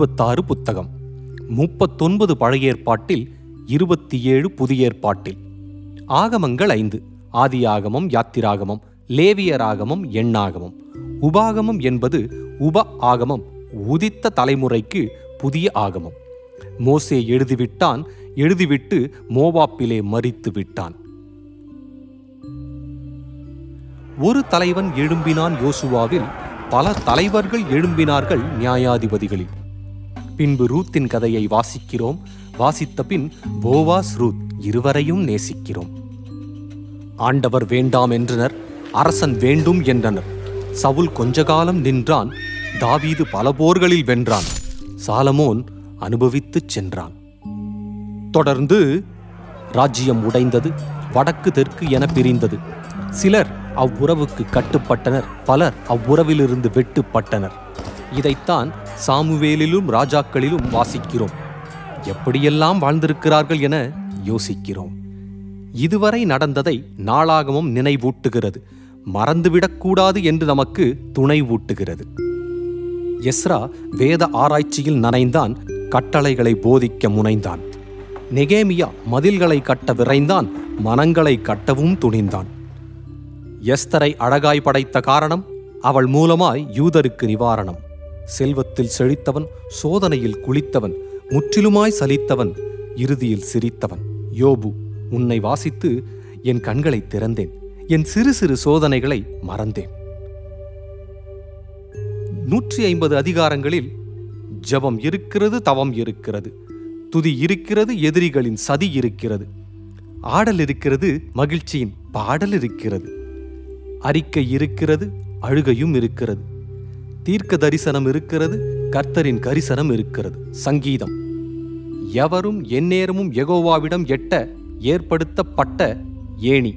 எழுபத்தாறு புத்தகம் முப்பத்தொன்பது பழைய ஏற்பாட்டில் இருபத்தி ஏழு புதிய ஏற்பாட்டில். ஆகமங்கள் ஐந்து ஆதி ஆகமம் யாத்திராகமம் லேவியராகமம் எண்ணாகமம். உபாகமம் என்பது உப ஆகமம் உதித்த தலைமுறைக்கு புதிய ஆகமம். மோசே எழுதிவிட்டான் எழுதிவிட்டு மோவாப்பிலே மறித்து விட்டான். ஒரு தலைவன் எழும்பினான் யோசுவாவில் பல தலைவர்கள் எழும்பினார்கள் நியாயாதிபதிகளில். பின்பு ரூத்தின் கதையை வாசிக்கிறோம். வாசித்த பின் போவாஸ் ரூத் இருவரையும் நேசிக்கிறோம். ஆண்டவர் வேண்டாம் என்றனர் அரசன் வேண்டும் என்றனர். சவுல் கொஞ்ச காலம் நின்றான் தாவீது பல போர்களில் வென்றான். சாலமோன் அனுபவித்துச் சென்றான். தொடர்ந்து ராஜ்யம் உடைந்தது வடக்கு தெற்கு என பிரிந்தது. சிலர் அவ்வுறவுக்கு கட்டுப்பட்டனர் பலர் அவ்வுறவிலிருந்து வெட்டுப்பட்டனர். இதைத்தான் சாமுவேலிலும் ராஜாக்களிலும் வாசிக்கிறோம். எப்படியெல்லாம் வாழ்ந்திருக்கிறார்கள் என யோசிக்கிறோம். இதுவரை நடந்ததை நாளாகமும் நினைவூட்டுகிறது. மறந்துவிடக்கூடாது என்று நமக்கு துணைவூட்டுகிறது எஸ்ரா வேத ஆராய்ச்சியில் நனைந்தான் கட்டளைகளை போதிக்க முனைந்தான். நெகேமியா மதில்களை கட்ட விரைந்தான் மனங்களை கட்டவும் துணிந்தான். எஸ்தரை அழகாய் படைத்த காரணம் அவள் மூலமாய் யூதருக்கு நிவாரணம். செல்வத்தில் செழித்தவன் சோதனையில் குளித்தவன் முற்றிலுமாய் சலித்தவன் இறுதியில் சிரித்தவன். யோபு உன்னை வாசித்து என் கண்களை திறந்தேன் என் சிறு சிறு சோதனைகளை மறந்தேன். நூற்றி ஐம்பது அதிகாரங்களில் ஜபம் இருக்கிறது தவம் இருக்கிறது. துதி இருக்கிறது எதிரிகளின் சதி இருக்கிறது. ஆடல் இருக்கிறது மகிழ்ச்சியின் பாடல் இருக்கிறது. அறிக்கை இருக்கிறது அழுகையும் இருக்கிறது. தீர்க்க தரிசனம் இருக்கிறது கர்த்தரின் கரிசனம் இருக்கிறது. சங்கீதம். எவரும் எந்நேரமும் எகோவாவிடம் எட்ட ஏற்படுத்தப்பட்ட ஏணி.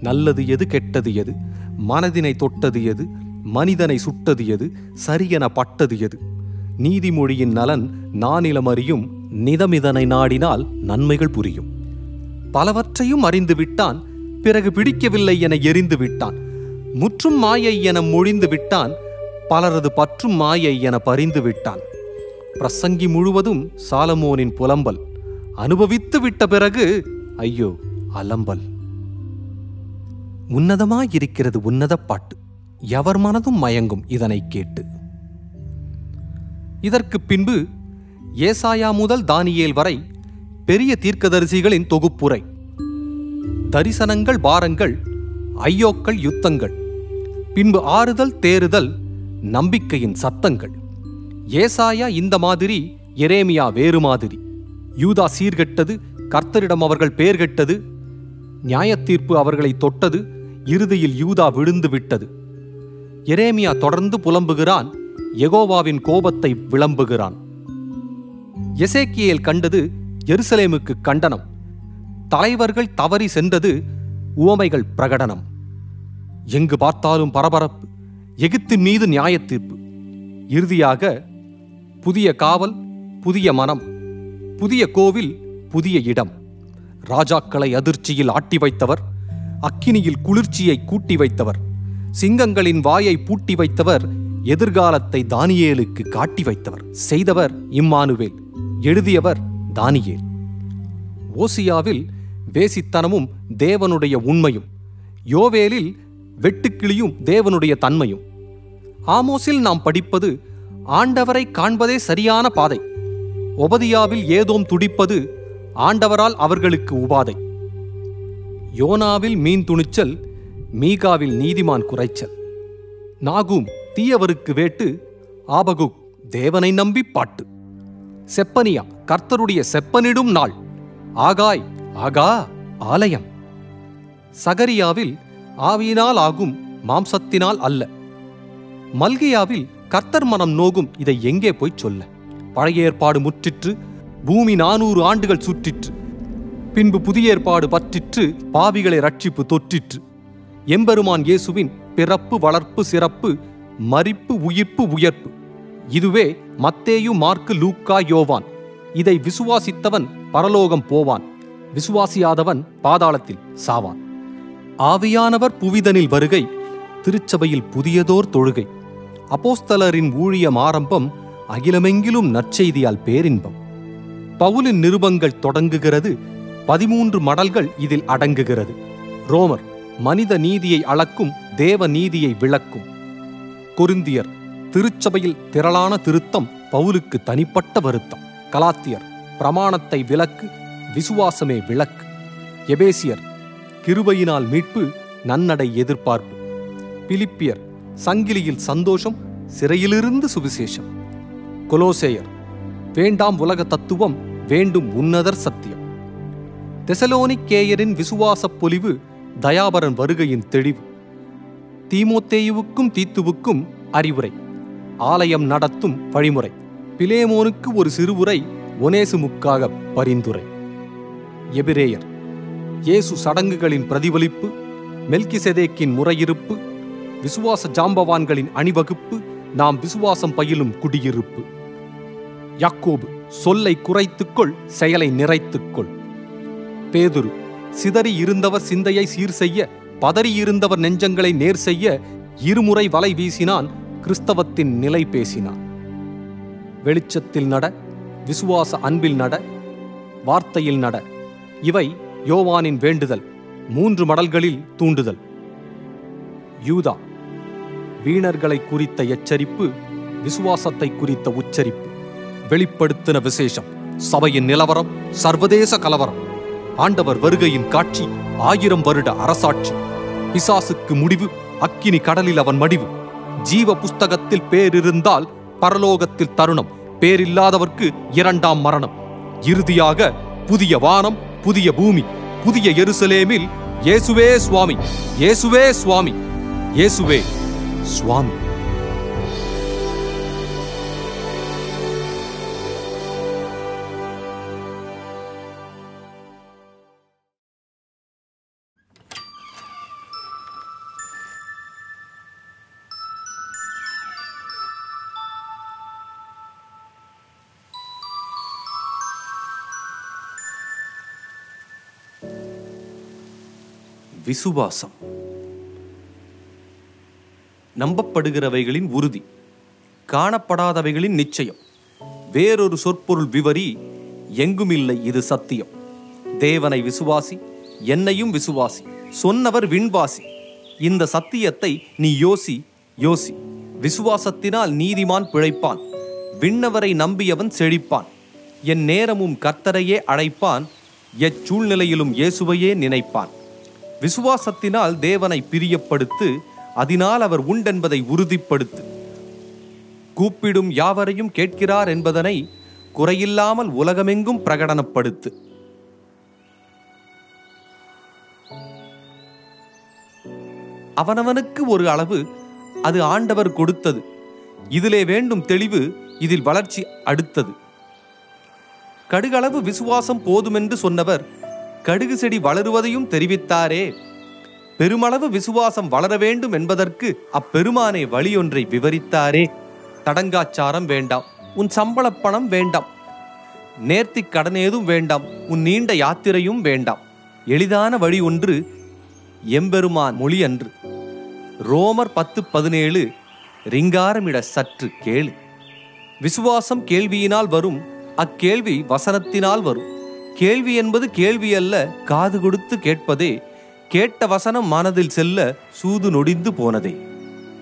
நல்லது எது கெட்டது எது? மனதினை தொட்டது எது? மனிதனை சுட்டது எது? சரியென பட்டது எது? நீதிமொழியின் நலன் நானிலமறியும் நிதமிதனை நாடினால் நன்மைகள் புரியும். பலவற்றையும் அறிந்து விட்டான் பிறகு பிடிக்கவில்லை என எரிந்து விட்டான் முற்றும் மாயை என மொழிந்து விட்டான் பலரது பற்றும் மாயை என பறிந்து விட்டான். பிரசங்கி முழுவதும் சாலமோனின் புலம்பல். அனுபவித்து விட்ட பிறகு ஐயோ அலம்பல். உன்னதமாயிருக்கிறது உன்னத பாட்டு. எவர் மனதும் மயங்கும் இதனை கேட்டு. இதற்கு பின்பு ஏசாயா முதல் தானியேல் வரை பெரிய தீர்க்கதரிசிகளின் தொகுப்புரை. தரிசனங்கள் பாரங்கள் ஐயோக்கள் யுத்தங்கள். பின்பு ஆறுதல் தேறுதல் நம்பிக்கையின் சத்தங்கள். ஏசாயா இந்த மாதிரி எரேமியா வேறு மாதிரி. யூதா சீர்கெட்டது கர்த்தரிடம் அவர்கள் பேர் கெட்டது நியாயத்தீர்ப்பு அவர்களை தொட்டது இறுதியில் யூதா விழுந்து விட்டது. எரேமியா தொடர்ந்து புலம்புகிறான் எகோவாவின் கோபத்தை விளம்புகிறான். எசேக்கியேல் கண்டது எருசலேமுக்கு கண்டனம். தலைவர்கள் தவறி சென்றது உவமைகள் பிரகடனம். எங்கு பார்த்தாலும் பரபரப்பு எகிப்தின் மீது நியாயத்தீர்ப்பு. இறுதியாக புதிய காவல் புதிய மனம் புதிய கோவில் புதிய இடம். ராஜாக்களை அதிர்ச்சியில் ஆட்டி வைத்தவர் அக்கினியில் குளிர்ச்சியை கூட்டி வைத்தவர் சிங்கங்களின் வாயை பூட்டி வைத்தவர் எதிர்காலத்தை தானியேலுக்கு காட்டி வைத்தவர். செய்தவர் இம்மானுவேல் எழுதியவர் தானியேல். ஓசியாவில் வேசித்தனமும் தேவனுடைய உண்மையும் யோவேலில் வெட்டுக்கிளியும் தேவனுடைய தன்மையும். ஆமோஸில் நாம் படிப்பது ஆண்டவரை காண்பதே சரியான பாதை. ஒபதியாவில் ஏதோம் துடிப்பது ஆண்டவரால் அவர்களுக்கு உபாதை. யோனாவில் மீன் துணிச்சல் மீகாவில் நீதிமான் குறைச்சல். நாகும் தீயவருக்கு வேட்டு ஆபகுக் தேவனை நம்பி பாட்டு. செப்பனியா கர்த்தருடைய செப்பனிடும் நாள். ஆகாய் ஆகா ஆலயம். சகரியாவில் ஆவியினால் ஆகும் மாம்சத்தினால் அல்ல. மல்கியாவில் கர்த்தர் மனம் நோகும் இதை எங்கே போய் சொல்ல? பழைய ஏற்பாடு முற்றிற்று பூமி நானூறு ஆண்டுகள் சுற்றிற்று. பின்பு புதிய ஏற்பாடு பற்றிற்று பாவிகளை ரட்சிப்பு தொற்றிற்று. எம்பெருமான் இயேசுவின் பிறப்பு வளர்ப்பு சிறப்பு மறிப்பு உயிர்ப்பு உயர்ப்பு. இதுவே மத்தேயு மார்க்கு லூக்கா யோவான். இதை விசுவாசித்தவன் பரலோகம் போவான். விசுவாசியாதவன் பாதாளத்தில் சாவான். ஆவியானவர் புவிதனில் வருகை திருச்சபையில் புதியதோர் தொழுகை. அப்போஸ்தலரின் ஊழியம் ஆரம்பம் அகிலமெங்கிலும் நற்செய்தியால் பேரின்பம். பவுலின் நிருபங்கள் தொடங்குகிறது பதிமூன்று மடல்கள் இதில் அடங்குகிறது. ரோமர் மனித நீதியை அளக்கும் தேவ நீதியை விளக்கும். கொருந்தியர் திருச்சபையில் திரளான திருத்தம் பவுலுக்கு தனிப்பட்ட வருத்தம். கலாத்தியர் பிரமாணத்தை விலக்கு விசுவாசமே விளக்கு. எபேசியர் கிருபையினால் மீட்பு நன்னடை எதிர்பார்ப்பு. பிலிப்பியர் சங்கிலியில் சந்தோஷம் சிறையிலிருந்து சுவிசேஷம். கொலோசேயர் வேண்டாம் உலக தத்துவம் வேண்டும் உன்னதர் சத்தியம். தெசலோனிக்கேயரின் விசுவாசப் பொலிவு தயாபரன் வருகையின் தெளிவு. தீமோத்தேயுவுக்கும் தீத்துவுக்கும் அறிவுரை. ஆலயம் நடத்தும் வழிமுறை. பிலேமோனுக்கு ஒரு சிறுவுரை ஒனேசுமுக்காக பரிந்துரை. எபிரேயர் இயேசு சடங்குகளின் பிரதிபலிப்பு மெல்கிசெதேக்கின் முறையிருப்பு விசுவாச ஜாம்பவான்களின் அணிவகுப்பு நாம் விசுவாசம் பயிலும் குடியிருப்பு. யாக்கோபு சொல்லை குறைத்துக்கொள் செயலை நிறைத்துக்கொள். பேதுரு சிதறி இருந்தவர் சிந்தையை சீர் செய்ய பதறியிருந்தவர் நெஞ்சங்களை நேர் செய்ய இருமுறை வலை வீசினான் கிறிஸ்தவத்தின் நிலை பேசினான். வெளிச்சத்தில் நட விசுவாச அன்பில் நட வார்த்தையில் நட இவை யோவானின் வேண்டுதல் மூன்று மடல்களில் தூண்டுதல். யூதா வீணர்களை குறித்த எச்சரிப்பு விசுவாசத்தை குறித்த உச்சரிப்பு. வெளிப்படுத்தின விசேஷம் சபையின் நிலவரம் சர்வதேச கலவரம். ஆண்டவர் வருகையின் காட்சி ஆயிரம் வருட அரசாட்சி. பிசாசுக்கு முடிவு அக்கினி கடலில் அவன் மடிவு. ஜீவ புஸ்தகத்தில் பேரிருந்தால் பரலோகத்தில் தருணம் பேரில்லாதவர்க்கு இரண்டாம் மரணம். இறுதியாக புதிய வானம் புதிய பூமி புதிய எருசலேமில் இயேசுவே சுவாமி இயேசுவே சுவாமி இயேசுவே சுவாமி. விசுவாசம். நம்பப்படுகிறவைகளின் உறுதி காணப்படாதவைகளின் நிச்சயம். வேறொரு சொற்பொருள் விவரி எங்குமில்லை இது சத்தியம். தேவனை விசுவாசி என்னையும் விசுவாசி. சொன்னவர் விண்வாசி. இந்த சத்தியத்தை நீ யோசி யோசி. விசுவாசத்தினால் நீதிமான் பிழைப்பான். விண்ணவரை நம்பியவன் செழிப்பான். என் நேரமும் கர்த்தரையே அழைப்பான். எச்சூழ்நிலையிலும் இயேசுவையே நினைப்பான். விசுவாசத்தினால் தேவனை பிரியப்படுத்து அதனால் அவர் உண்டென்பதை உறுதிப்படுத்து. கூப்பிடும் யாவரையும் கேட்கிறார் என்பதனை குறையில்லாமல் உலகமெங்கும் பிரகடனப்படுத்து. அவனவனுக்கு ஒரு அளவு அது ஆண்டவர் கொடுத்தது. இதிலே வேண்டும் தெளிவு இதில் வளர்ச்சி அடுத்தது. கடுகளவு விசுவாசம் போதுமென்று சொன்னவர் கடுகு செடி வளருவதையும் தெரிவித்தாரே. பெருமளவு விசுவாசம் வளர வேண்டும் என்பதற்கு அப்பெருமானே வழியொன்றை விவரித்தாரே. தடங்காச்சாரம் வேண்டாம் உன் சம்பளப் பணம் வேண்டாம் நேர்த்திக் கடனேதும் வேண்டாம் உன் நீண்ட யாத்திரையும் வேண்டாம். எளிதான வழி ஒன்று எம்பெருமான் மொழி அன்று. ரோமர் பத்து பதினேழு ரிங்காரமிட சற்று கேளு. விசுவாசம் கேள்வியினால் வரும் அக்கேள்வி வசனத்தினால் வரும். கேள்வி என்பது கேள்வி அல்ல காது கொடுத்து கேட்பதே. கேட்ட வசனம் மனதில் செல்ல சூது நொடிந்து போனதே.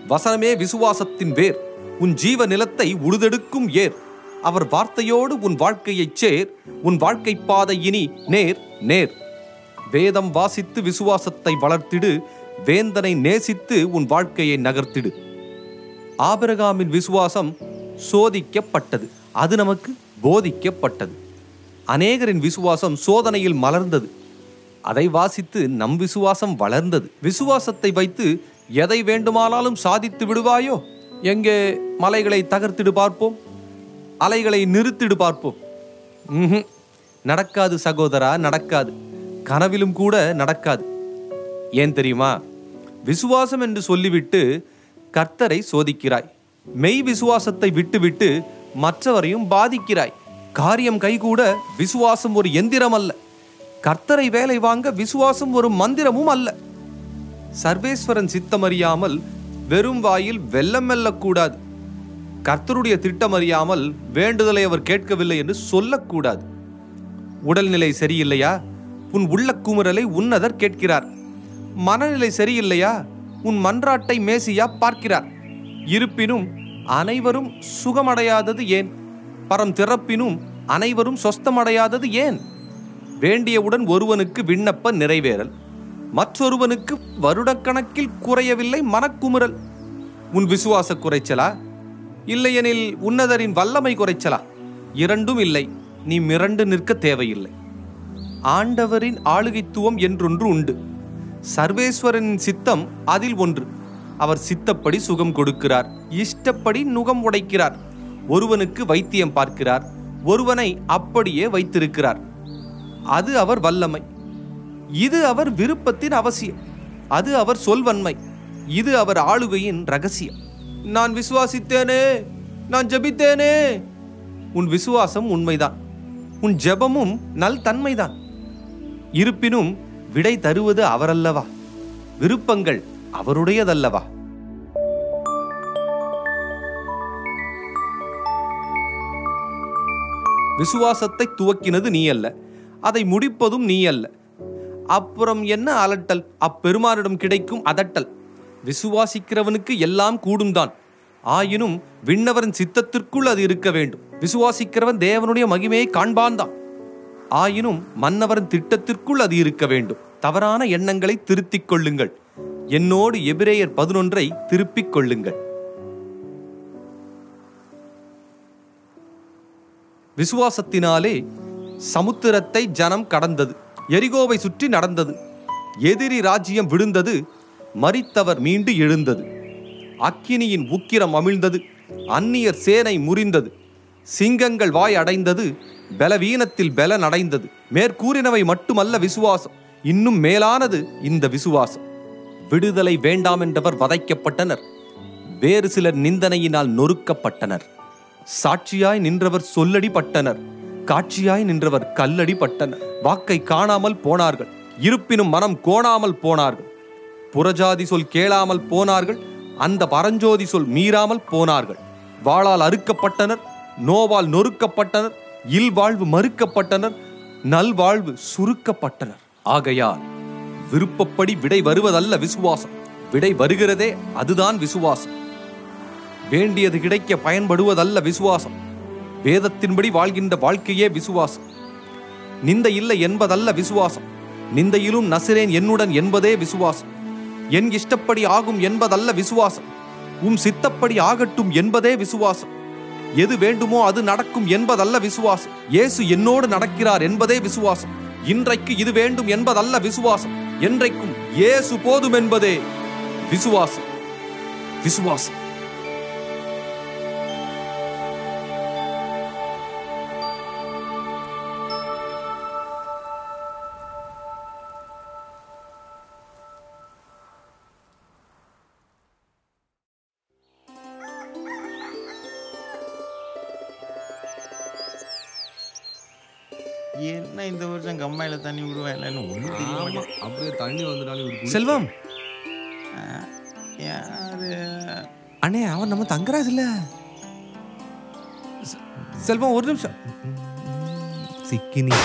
வசனமே விசுவாசத்தின் வேர் உன் ஜீவ நிலத்தை உழுதெடுக்கும் ஏர். அவர் வார்த்தையோடு உன் வாழ்க்கையைச் சேர் உன் வாழ்க்கை பாதை இனி நேர் நேர். வேதம் வாசித்து விசுவாசத்தை வளர்த்திடு வேந்தனை நேசித்து உன் வாழ்க்கையை நகர்த்திடு. ஆபிரகாமின் விசுவாசம் சோதிக்கப்பட்டது அது நமக்கு போதிக்கப்பட்டது. அநேகரின் விசுவாசம் சோதனையில் மலர்ந்தது. அதை வாசித்து நம் விசுவாசம் வளர்ந்தது. விசுவாசத்தை வைத்து எதை வேண்டுமானாலும் சாதித்து விடுவாயோ? எங்கே மலைகளை தகர்த்திடு பார்ப்போம். அலைகளை நிறுத்திடு பார்ப்போம். ம்ஹும். நடக்காது சகோதரா நடக்காது. கனவிலும் கூட நடக்காது. ஏன் தெரியுமா? விசுவாசம் என்று சொல்லிவிட்டு கர்த்தரை சோதிக்கிறாய். மெய் விசுவாசத்தை விட்டுவிட்டு மற்றவரையும் பாதிக்கிறாய். காரியம் கைகூட விசுவாசம் ஒரு எந்திரம் அல்ல. கர்த்தரை வேலை வாங்க விசுவாசம் ஒரு மந்திரமும் அல்ல. சர்வேஸ்வரன் சித்தமறியாமல் வெறும் வாயில் வெள்ளம் மெல்லக்கூடாது கர்த்தருடைய திட்டம் அறியாமல் வேண்டுதலை அவர் கேட்கவில்லை என்று சொல்லக்கூடாது. உடல்நிலை சரியில்லையா? உன் உள்ள குமுறலை உன்னதர் கேட்கிறார். மனநிலை சரியில்லையா? உன் மன்றாட்டை மேசியா பார்க்கிறார். இருப்பினும் அனைவரும் சுகமடையாதது ஏன்? பரம் திறப்பினும் அனைவரும் சொஸ்தமடையாதது ஏன்? வேண்டியவுடன் ஒருவனுக்கு விண்ணப்ப நிறைவேறல் மற்றொருவனுக்கு வருடக்கணக்கில் குறையவில்லை மனக்குமுறல். உன் விசுவாச குறைச்சலா? இல்லையெனில் உன்னதரின் வல்லமை குறைச்சலா? இரண்டும் இல்லை நீ மிரண்டு நிற்க தேவையில்லை. ஆண்டவரின் ஆளுகைத்துவம் என்றொன்று உண்டு. சர்வேஸ்வரனின் சித்தம் அதில் ஒன்று. அவர் சித்தப்படி சுகம் கொடுக்கிறார் இஷ்டப்படி நுகம் உடைக்கிறார். ஒருவனுக்கு வைத்தியம் பார்க்கிறார் ஒருவனை அப்படியே வைத்திருக்கிறார். அது அவர் வல்லமை. இது அவர் விருப்பத்தின் அவசியம். அது அவர் சொல்வன்மை. இது அவர் ஆளுகையின் ரகசியம். நான் விசுவாசித்தேனே நான் ஜெபித்தேனே. உன் விசுவாசம் உண்மைதான். உன் ஜெபமும் நல் தன்மைதான். இருப்பினும் விடை தருவது அவரல்லவா? விருப்பங்கள் அவருடையதல்லவா? விசுவாசத்தை துவக்கினது நீ அல்ல அதை முடிப்பதும் நீ அல்ல அப்புறம் என்ன அலட்டல்? அப்பெருமானிடம் கிடைக்கும் அதட்டல். விசுவாசிக்கிறவனுக்கு எல்லாம் கூடும் தான் ஆயினும் விண்ணவரின் சித்தத்திற்குள் அது இருக்க வேண்டும். விசுவாசிக்கிறவன் தேவனுடைய மகிமையை காண்பான் தான் ஆயினும் மன்னவரின் திட்டத்திற்குள் அது இருக்க வேண்டும். தவறான எண்ணங்களை திருத்திக் கொள்ளுங்கள். என்னோடு எபிரேயர் பதினொன்றை திருப்பிக் கொள்ளுங்கள். விசுவாசத்தினாலே சமுத்திரத்தை ஜனம் கடந்தது எரிகோவை சுற்றி நடந்தது எதிரி ராஜ்யம் விழுந்தது மறித்தவர் மீண்டு எழுந்தது. அக்கினியின் உக்கிரம் அமிழ்ந்தது அந்நியர் சேனை முறிந்தது சிங்கங்கள் வாய் அடைந்தது பலவீனத்தில் பலன் அடைந்தது மேற்கூறினவை மட்டுமல்ல விசுவாசம் இன்னும் மேலானது இந்த விசுவாசம். விடுதலை வேண்டாம் என்றவர் வதைக்கப்பட்டனர் வேறு சிலர் நிந்தனையினால் நொறுக்கப்பட்டனர். சாட்சியாய் நின்றவர் சொல்லடி பட்டனர் காட்சியாய் நின்றவர் கல்லடி பட்டனர். வாக்கை காணாமல் போனார்கள் இருப்பினும் மனம் கோணாமல் போனார்கள். புறஜாதி சொல் கேளாமல் போனார்கள் அந்த பரஞ்சோதி சொல் மீறாமல் போனார்கள். வாளால் அறுக்கப்பட்டனர் நோவால் நொறுக்கப்பட்டனர் இல்வாழ்வு மறுக்கப்பட்டனர் நல்வாழ்வு சுருக்கப்பட்டனர். ஆகையால் விருப்பப்படி விடை வருவதல்ல விசுவாசம். விடை வருகிறதே அதுதான் விசுவாசம். வேண்டியது கிடைக்க பயன்படுவதல்ல விசுவாசம். வேதத்தின்படி வாழ்கின்ற வாழ்க்கையே விசுவாசம். நிந்த இல்லை என்பதல்ல விசுவாசம். நிந்தையிலும் நசிரேன் என்னுடன் என்பதே விசுவாசம். என் இஷ்டப்படி ஆகும் என்பதல்ல விசுவாசம். உம் சித்தப்படி ஆகட்டும் என்பதே விசுவாசம். எது வேண்டுமோ அது நடக்கும் என்பதல்ல விசுவாசம். இயேசு என்னோடு நடக்கிறார் என்பதே விசுவாசம். இன்றைக்கு இது வேண்டும் என்பதல்ல விசுவாசம். என்றைக்கும் இயேசு போதும் என்பதே விசுவாசம். விசுவாசம். என்ன இந்த வருஷம் கம்மாயில தண்ணி விடுவேன்? இல்லைன்னு ஒன்றும் தெரிய மாட்டேங்குது. அப்படியே தண்ணி வந்துட்டாலும் செல்வம்! யாரு? அண்ணே அவன் நம்ம தங்கராஜ் இல்ல. செல்வம் ஒரு நிமிஷம். சிக்கினி.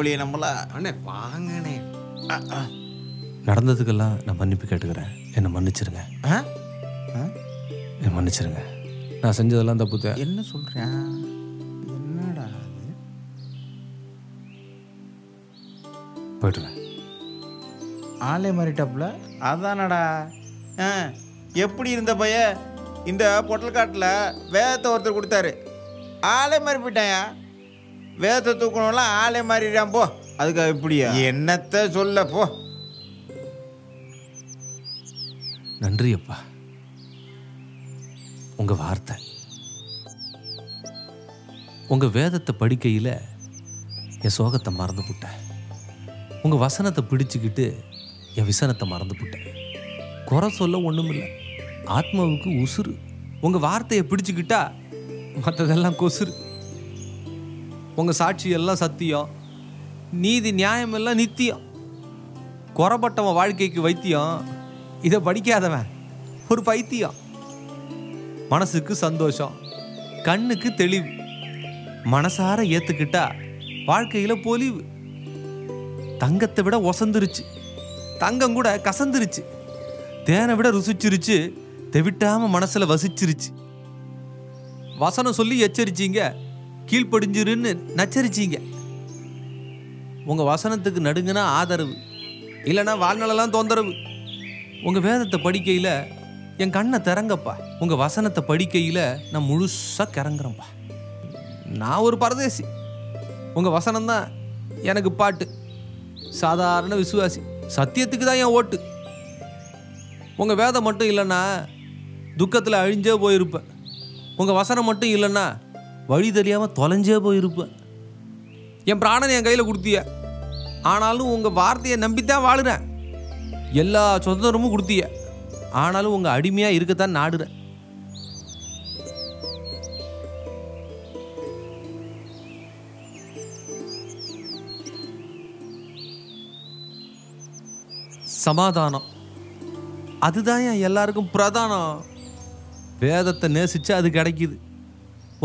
போலியே நம்மள? அண்ணே வாங்கண்ணே. நடந்ததுக்கெல்லாம் நான் மன்னிப்பு கேட்டுக்கிறேன். என்னை மன்னிச்சிருங்க? என்னை மன்னிச்சிருங்க. நான் செஞ்சதெல்லாம் தப்பு என்ன சொல்றேன் என்னடா அது? போயிட்டுறேன் ஆளே மாறிட்டாப்புல? அதானடா. ஆ எப்படி இருந்த பைய? இந்த பொட்டல்காட்டில் வேதத்தை ஒருத்தர் கொடுத்தாரு. ஆளே மாறி போயிட்டாயா? வேதத்தை தூக்கணும்லாம் ஆளே மாறிடான் போ. அதுக்கு இப்படியா? என்னத்த சொல்ல போ. நன்றி அப்பா. உங்க வார்த்தை. உங்கள் வேதத்தை படிக்கையில் என் சோகத்தை மறந்து போட்டேன். உங்கள் வசனத்தை பிடிச்சிக்கிட்டு என் விசனத்தை மறந்து போட்டேன். குறை சொல்ல ஒன்றுமில்லை ஆத்மாவுக்கு உசுறு. உங்கள் வார்த்தையை பிடிச்சிக்கிட்டா மற்றதெல்லாம் கொசுறு. உங்கள் சாட்சி எல்லாம் சத்தியம். நீதி நியாயம் எல்லாம் நித்தியம். குறப்பட்டவன் வாழ்க்கைக்கு வைத்தியம். இதை படிக்காதவன் ஒரு பைத்தியம். மனசுக்கு சந்தோஷம் கண்ணுக்கு தெளிவு. மனசார ஏற்றுக்கிட்டா வாழ்க்கையில் பொலிவு. தங்கத்தை விட ஒசந்துருச்சு. தங்கம் கூட கசந்துருச்சு. தேனை விட ருசிச்சிருச்சு. தெவிட்டாமல் மனசில் வசிச்சிருச்சு. வசனம் சொல்லி எச்சரிச்சீங்க. கீழ்ப்படிஞ்சிருன்னு நச்சரிச்சிங்க. உங்க வசனத்துக்கு நடுங்குனா ஆதரவு இல்லைன்னா வாழ்நாளெல்லாம் தொந்தரவு. உங்க வேதத்தை படிக்கையில என் கண்ணை திறங்கப்பா. உங்க வசனத்தை படிக்கையில நான் முழுசா கிறங்குறேன்ப்பா. நான் ஒரு பரதேசி. உங்க வசனம் தான் எனக்கு பாட்டு. சாதாரண விசுவாசி. சத்தியத்துக்கு தான் என் ஓட்டு. உங்க வேதம் மட்டும் இல்லைன்னா துக்கத்தில் அழிஞ்சே போயிருப்பேன். உங்க வசனம் மட்டும் இல்லைன்னா வழி தெரியாமல் தொலைஞ்சே போயிருப்பேன் என் பிராணனை என் கையில் கொடுத்திய. ஆனாலும் உங்கள் வார்த்தையை நம்பித்தான் வாழுறேன். எல்லா சுதந்திரமும் கொடுத்திய. ஆனாலும் உங்கள் அடிமையாக இருக்கத்தான் நாடுறேன். சமாதானம். அதுதான் என் எல்லாருக்கும் பிரதானம். வேதத்தை நேசிச்சு அது கிடைக்குது.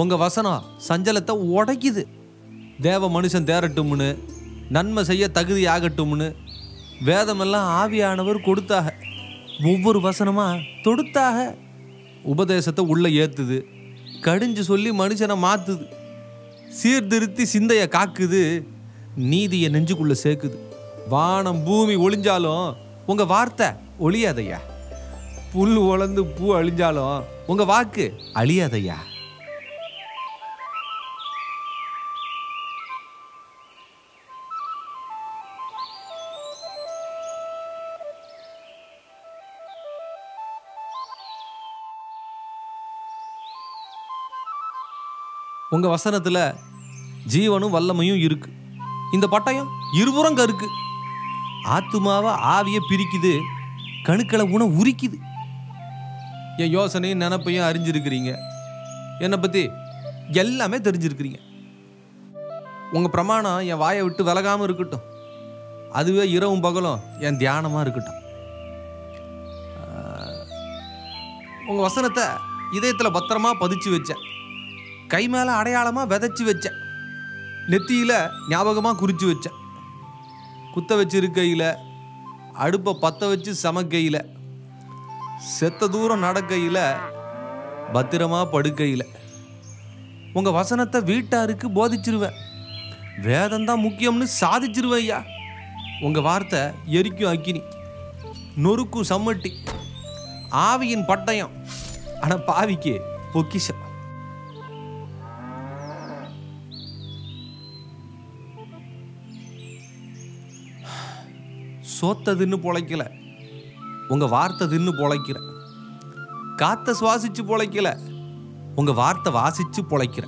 உங்கள் வசனம் சஞ்சலத்தை உடைக்குது. தேவ மனுஷன் தேரட்டும்னு நன்மை செய்ய தகுதி ஆகட்டும்னு வேதமெல்லாம் ஆவியானவர் கொடுத்தாக. ஒவ்வொரு வசனமாக தொடுத்தாக. உபதேசத்தை உள்ளே ஏற்றுது கடிஞ்சு சொல்லி மனுஷனை மாற்றுது சீர்திருத்தி சிந்தையை காக்குது. நீதியை நெஞ்சுக்குள்ளே சேர்க்குது. வானம் பூமி ஒளிஞ்சாலும் உங்கள் வார்த்தை ஒளியாதையா புல் உழந்து பூ அழிஞ்சாலும் உங்கள் வாக்கு அழியாதையா உங்கள் வசனத்தில் ஜீவனும் வல்லமையும் இருக்கு. இந்த பட்டயம் இருபுறம் கருக்கு ஆத்துமாவை ஆவியை பிரிக்குது கணுக்களை உணவு உரிக்குது. என் யோசனையும் நினப்பையும் அறிஞ்சிருக்கிறீங்க. என்னை பற்றி எல்லாமே தெரிஞ்சிருக்கிறீங்க. உங்கள் பிரமாணம் என் வாயை விட்டு விலகாமல் இருக்கட்டும். அதுவே இரவும் பகலும் என் தியானமாக இருக்கட்டும். உங்கள் வசனத்தை இதயத்தில் பத்திரமா பதிச்சு வச்சேன். கை மேலே அடையாளமாக விதைச்சி வச்சேன். நெத்தியில் ஞாபகமாக குறித்து வச்சேன். குத்த வச்சிருக்கையில அடுப்பை பற்ற வச்சு சமக்கையில் செத்த தூரம் நடக்கையில் பத்திரமா படுக்கையில் உங்கள் வசனத்தை வீட்டாருக்கு போதிச்சிருவேன். வேதம் தான் முக்கியம்னு சாதிச்சிருவேன் ஐயா. உங்கள் வார்த்தை எரிக்கும் அக்கினி நொறுக்கும் சம்மட்டி. ஆவியின் பட்டயம் ஆனால் பாவிக்கு பொக்கிஷம். சோத்த தின்னு பொழைக்கல. உங்கள் வார்த்தை தின்னு பொழைக்கிற காற்றை சுவாசித்து பொழைக்கல. உங்கள் வார்த்தை வாசித்து பொழைக்கிற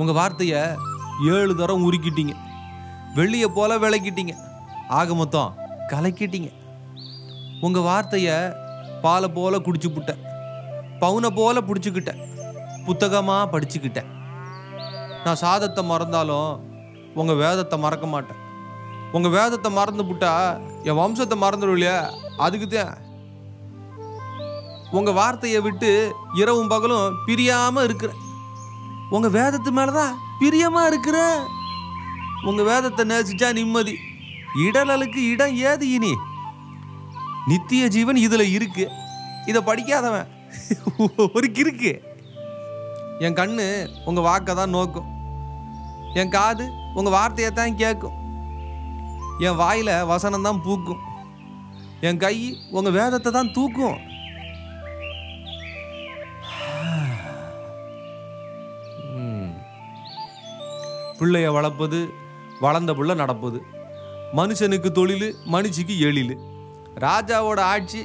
உங்கள் வார்த்தையை ஏழு தரம் உருக்கிட்டீங்க. வெள்ளியை போல விளக்கிட்டீங்க. ஆக மொத்தம் கலக்கிட்டீங்க. உங்கள் வார்த்தையை பாலை போல குடிச்சு புட்டேன் பவுனை போல பிடிச்சிக்கிட்டேன் புத்தகமாக படிச்சுக்கிட்டேன் நான் சாதத்தை மறந்தாலும் உங்கள் வேதத்தை மறக்க மாட்டேன். உங்க வேதத்தை மறந்து புட்டா? என் வம்சத்தை மறந்துடும் இல்லையா? அதுக்கு தான். உங்க வார்த்தையை விட்டு இரவும் பகலும் பிரியாம இருக்கிறேன் உங்க வேதத்து மேலதான் பிரியமா இருக்கிறேன் உங்க வேதத்தை நேசிச்சா நிம்மதி. இடலலுக்கு இடம் ஏது இனி? நித்திய ஜீவன் இதுல இருக்கு. இதை படிக்காதவன். ஒரு கிறுக்கு. என் கண்ணு உங்க வாக்கை தான் நோக்கும். என் காது உங்க வார்த்தையை தான் கேட்கும் என் வாயில் வசனம் தான் பூக்கும். என் கை உங்கள் வேதத்தை தான் தூக்கும். பிள்ளைய வளர்ப்பது வளர்ந்த புள்ள நடப்பது. மனுஷனுக்கு தொழில் மனுஷிக்கு எழில். ராஜாவோட ஆட்சி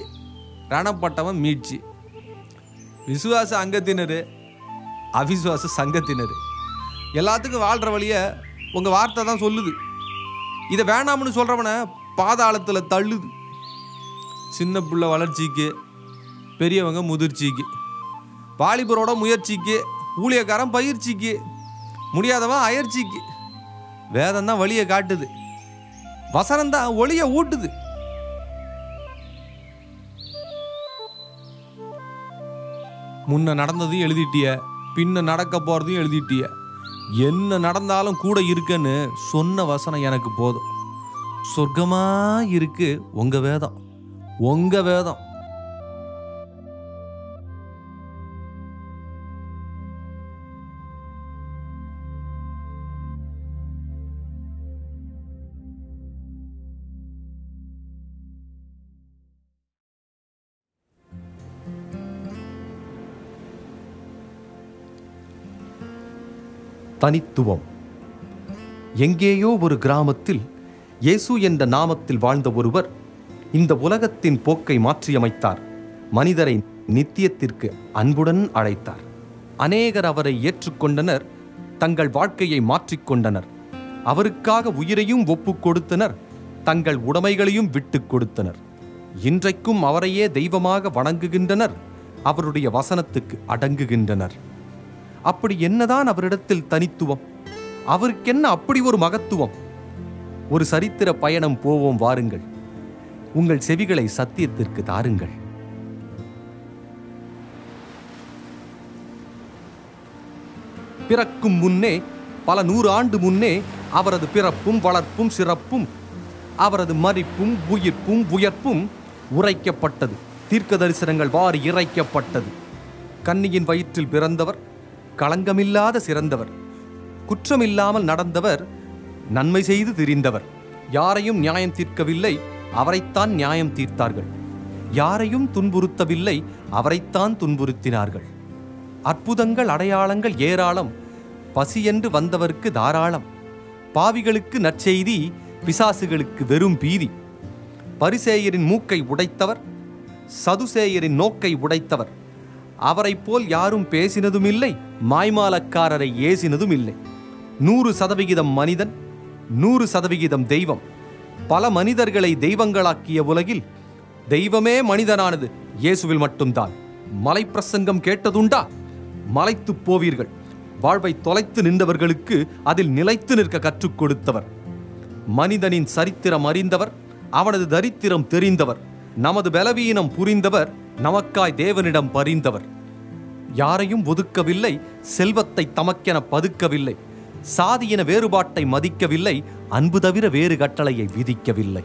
ரணப்பட்டவன் மீட்சி. விசுவாச அங்கத்தினர் அவிசுவாச சங்கத்தினர். எல்லாத்துக்கும் வாழ்கிற வழியை உங்கள் வார்த்தை தான் சொல்லுது. இதை வேணாம்னு சொல்கிறவனை பாதாளத்தில் தள்ளுது. சின்ன பிள்ளை வளர்ச்சிக்கு பெரியவங்க முதிர்ச்சிக்கு வாலிபரோட முயற்சிக்கு ஊழியக்காரன் பயிற்சிக்கு முடியாதவன் அயற்சிக்கு வேதம் தான் வழியை காட்டுது. வசனம் தான் ஒளியை ஊட்டுது. முன்ன நடந்ததையும் எழுதிட்டிய பின்ன நடக்க போகிறதையும் எழுதிட்டிய. என்ன நடந்தாலும் கூட இருக்குன்னு சொன்ன வசனம் எனக்கு போதும். சொர்க்கமாக இருக்கு உங்கள் வேதம். உங்கள் வேதம். தனித்துவம். எங்கேயோ ஒரு கிராமத்தில் இயேசு என்ற நாமத்தில் வாழ்ந்த ஒருவர் இந்த உலகத்தின் போக்கை மாற்றியமைத்தார். மனிதரை நித்தியத்திற்கு அன்புடன் அழைத்தார். அநேகர் அவரை ஏற்றுக்கொண்டனர் தங்கள் வாழ்க்கையை மாற்றிக்கொண்டனர். அவருக்காக உயிரையும் ஒப்புக் கொடுத்தனர் தங்கள் உடைமைகளையும் விட்டுக் கொடுத்தனர். இன்றைக்கும் அவரையே தெய்வமாக வணங்குகின்றனர் அவருடைய வசனத்துக்கு அடங்குகின்றனர். அப்படி என்னதான் அவரிடத்தில் தனித்துவம்? அவருக்கென்ன அப்படி ஒரு மகத்துவம்? ஒரு சரித்திர பயணம் போவோம் வாருங்கள். உங்கள் செவிகளை சத்தியத்திற்கு தாருங்கள். பிறக்கும் முன்னே பல நூறு ஆண்டு முன்னே அவரது பிறப்பும் வளர்ப்பும் சிறப்பும் அவரது மறிப்பும் உயிர்ப்பும் உயர்ப்பும் உரைக்கப்பட்டது. தீர்க்க தரிசனங்கள் வாரி இறைக்கப்பட்டது. கன்னியின் வயிற்றில் பிறந்தவர் களங்கமில்லாத சிறந்தவர். குற்றமில்லாமல் நடந்தவர் நன்மை செய்து திரிந்தவர். யாரையும் நியாயம் தீர்க்கவில்லை அவரைத்தான் நியாயம் தீர்த்தார்கள். யாரையும் துன்புறுத்தவில்லை அவரைத்தான் துன்புறுத்தினார்கள். அற்புதங்கள் அடையாளங்கள் ஏராளம். பசியென்று வந்தவர்க்கு தாராளம். பாவிகளுக்கு நற்செய்தி பிசாசுகளுக்கு வெறும் பீதி. பரிசேயரின் மூக்கை உடைத்தவர் சதுசேயரின் நோக்கை உடைத்தவர். அவரைப் போல் யாரும் பேசினதும் இல்லை மாய்மாலக்காரரை ஏசினதும் இல்லை நூறு சதவிகிதம் மனிதன் நூறு சதவிகிதம் தெய்வம். பல மனிதர்களை தெய்வங்களாக்கிய உலகில் தெய்வமே மனிதனானது இயேசுவில் மட்டும்தான். மலைப்பிரசங்கம் கேட்டதுண்டா? மலைத்துப் போவீர்கள். வாழ்வை தொலைத்து நின்றவர்களுக்கு அதில் நிலைத்து நிற்க கற்றுக் கொடுத்தவர். மனிதனின் சரித்திரம் அறிந்தவர் அவனது தரித்திரம் தெரிந்தவர் நமது பலவீனம் புரிந்தவர் நமக்காய் தேவனிடம் பரிந்தவர். யாரையும் ஒதுக்கவில்லை செல்வத்தை தமக்கென பதுக்கவில்லை. சாதியின வேறுபாட்டை மதிக்கவில்லை அன்பு தவிர வேறு கட்டளையை விதிக்கவில்லை.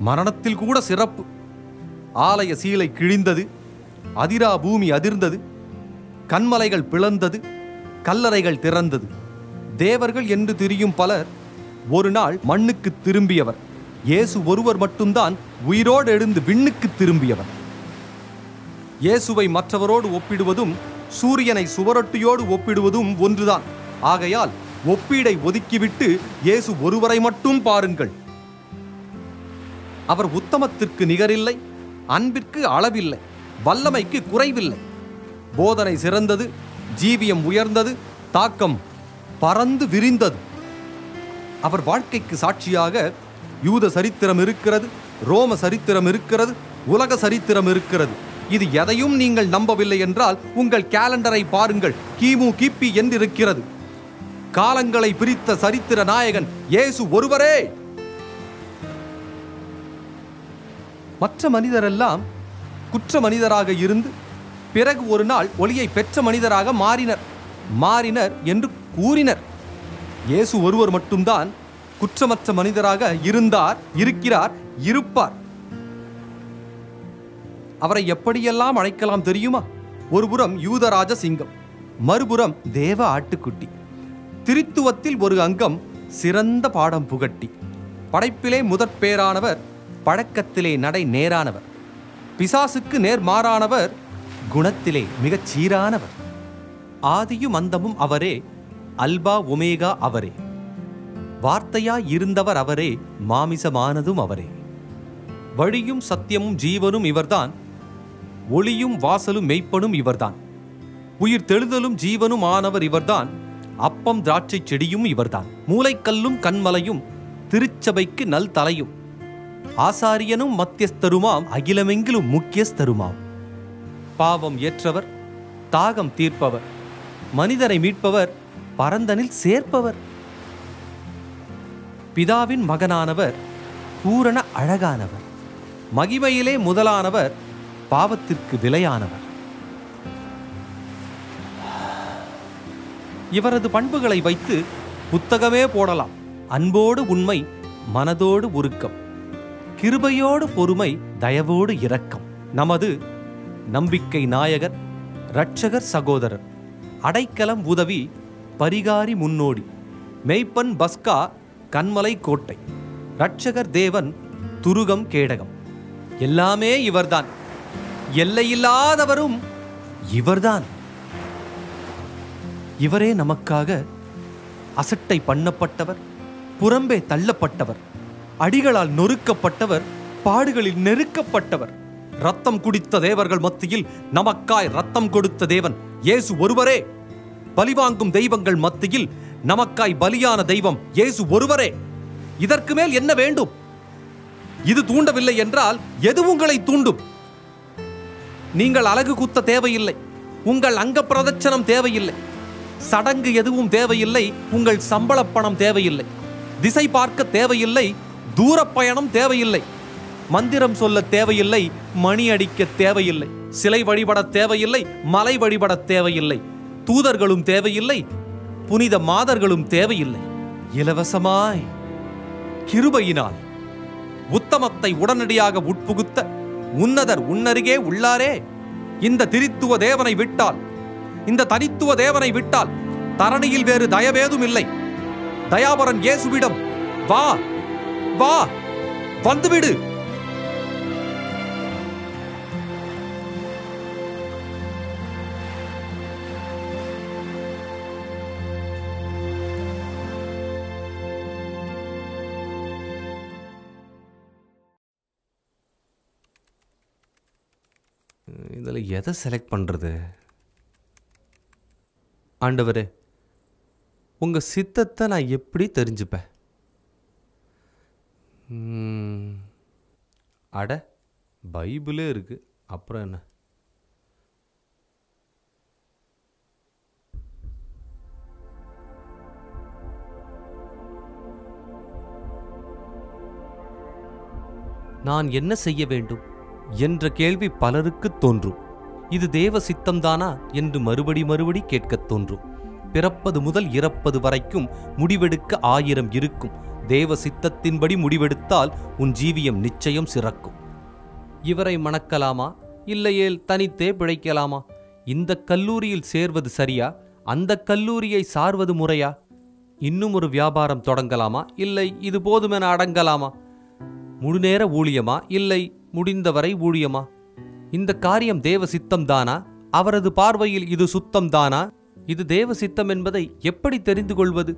மரணத்தில் கூட சிறப்பு. ஆலய சீலை கிழிந்தது அதிரா பூமி அதிர்ந்தது கண்மலைகள் பிளந்தது கல்லறைகள் திறந்தது. தேவர்கள் என்று திரியும் பலர் ஒரு நாள் மண்ணுக்கு திரும்பியவர். இயேசு ஒருவர் மட்டும்தான் உயிரோடு எழுந்து விண்ணுக்கு திரும்பியவர். இயேசுவை மற்றவரோடு ஒப்பிடுவதும் சூரியனை சுவரொட்டியோடு ஒப்பிடுவதும் ஒன்றுதான். ஆகையால் ஒப்பீடை ஒதுக்கிவிட்டு இயேசு ஒருவரை மட்டும் பாருங்கள். அவர் உத்தமத்திற்கு நிகரில்லை அன்பிற்கு அளவில்லை வல்லமைக்கு குறைவில்லை. போதனை சிறந்தது ஜீவியம் உயர்ந்தது தாக்கம் பறந்து விரிந்தது. அவர் வாழ்க்கைக்கு சாட்சியாக யூத சரித்திரம் இருக்கிறது ரோம சரித்திரம் இருக்கிறது உலக சரித்திரம் இருக்கிறது. இது எதையும் நீங்கள் நம்பவில்லை என்றால் உங்கள் கேலண்டரை பாருங்கள். கிமு கிபி என்றிருக்கிறது. காலங்களை பிரித்த சரித்திர நாயகன் இயேசு ஒருவரே! மற்ற மனிதரெல்லாம் குற்ற மனிதராக இருந்து பிறகு ஒரு நாள் ஒளியை பெற்ற மனிதராக மாறினர். மாறினர் என்று கூறினர். இயேசு ஒருவர் மட்டும்தான் குற்றமற்ற மனிதராக இருந்தார் இருக்கிறார் இருப்பார். அவரை எப்படியெல்லாம் அழைக்கலாம் தெரியுமா? ஒருபுறம் யூதராஜ சிங்கம் மறுபுறம் தேவ ஆட்டுக்குட்டி. திரித்துவத்தில் ஒரு அங்கம் சிறந்த பாடம் புகட்டி. படைப்பிலே முதற் பேரானவர் பழக்கத்திலே நடை நேரானவர். பிசாசுக்கு நேர்மாறானவர் குணத்திலே மிகச் சீரானவர். ஆதியும் அந்தமும் அவரே அல்பா ஒமேகா அவரே. வார்த்தையாய் இருந்தவர் அவரே மாமிசமானதும் அவரே. வழியும் சத்தியமும் ஜீவனும் இவர்தான். ஒளியும் வாசலும் மெய்ப்பனும் இவர்தான். உயிர் தெழுதலும் ஜீவனும் ஆனவர் இவர்தான். அப்பம் திராட்சை செடியும் இவர்தான். மூளைக்கல்லும் கண்மலையும் திருச்சபைக்கு நல் தலையும். ஆசாரியனும் மத்தியஸ்தருமாம் அகிலமெங்கிலும் முக்கியஸ்தருமாம். பாவம் ஏற்றவர் தாகம் தீர்ப்பவர் மனிதரை மீட்பவர் பரந்தனில் சேர்ப்பவர். பிதாவின் மகனானவர் பூரண அழகானவர். மகிமையிலே முதலானவர் பாவத்திற்கு விலையானவர். இவரது பண்புகளை வைத்து புத்தகமே போடலாம். அன்போடு உண்மை மனதோடு உருக்கம். கிருபையோடு பொறுமை தயவோடு இரக்கம். நமது நம்பிக்கை நாயகர் இரட்சகர் சகோதரர். அடைக்கலம் உதவி பரிகாரி முன்னோடி. மெய்ப்பன் பஸ்கா கண்மலை கோட்டை. இரட்சகர் தேவன் துருகம் கேடகம். எல்லாமே இவர்தான். எல்லையில்லாதவரும் இவர்தான். இவரே நமக்காக அசட்டை பண்ணப்பட்டவர் புறம்பே தள்ளப்பட்டவர் அடிகளால் நொறுக்கப்பட்டவர் பாடுகளில் நெருக்கப்பட்டவர். ரத்தம் குடித்த தேவர்கள் மத்தியில் நமக்காய் ரத்தம் கொடுத்த தேவன் இயேசு ஒருவரே. பலிவாங்கும் தெய்வங்கள் மத்தியில் நமக்காய் பலியான தெய்வம் இயேசு ஒருவரே. இதற்கு மேல் என்ன வேண்டும்? இது தூண்டவில்லை என்றால் எது உங்களை தூண்டும்? நீங்கள் அழகு குத்த தேவையில்லை. உங்கள் அங்க பிரதட்சணம் தேவையில்லை. சடங்கு எதுவும் தேவையில்லை. உங்கள் சம்பள பணம் தேவையில்லை. திசை பார்க்க தேவையில்லை. தூரப்பயணம் தேவையில்லை. மந்திரம் சொல்ல தேவையில்லை. மணி அடிக்க தேவையில்லை. சிலை வழிபட தேவையில்லை. மலை வழிபட தேவையில்லை. தூதர்களும் தேவையில்லை. புனித மாதர்களும் தேவையில்லை. இலவசமாய் கிருபையினால் உத்தமத்தை உடனடியாக உட்புகுத்த உன்னதர் உன்னருகே உள்ளாரே. இந்த திரித்துவ தேவனை விட்டால் இந்த தனித்துவ தேவனை விட்டால் தரணியில் வேறு தயவேதும் இல்லை தயாபரன் இயேசுவிடம் வா வா வந்துவிடு. இதில் எதை செலக்ட் பண்ணுறது ஆண்டவரே உங்கள் சித்தத்தை நான் எப்படி தெரிஞ்சுப்பேன்? அட பைபிளே இருக்கு. அப்புறம் என்ன? நான் என்ன செய்ய வேண்டும்? என்ற கேள்வி பலருக்கு தோன்றும். இது தேவ சித்தம்தானா என்று மறுபடி மறுபடி கேட்கத் தோன்றும். பிறப்பது முதல் இறப்பது வரைக்கும் முடிவெடுக்க ஆயிரம் இருக்கும். தேவ சித்தத்தின்படி முடிவெடுத்தால் உன் ஜீவியம் நிச்சயம் சிறக்கும். இவரை மணக்கலாமா? இல்லையேல் தனித்தே பிழைக்கலாமா? இந்த கல்லூரியில் சேர்வது சரியா? அந்த கல்லூரியை சார்வது முறையா? இன்னும் ஒரு வியாபாரம் தொடங்கலாமா? இல்லை இது போதுமென அடங்கலாமா? முழுநேர ஊழியமா? இல்லை முடிந்தவரை ஊழியமா? இந்த காரியம் தேவ சித்தம் தானா அவரது பார்வையில் இது சுத்தம் தானா இது தேவ சித்தம் என்பதை எப்படி தெரிந்து கொள்வது?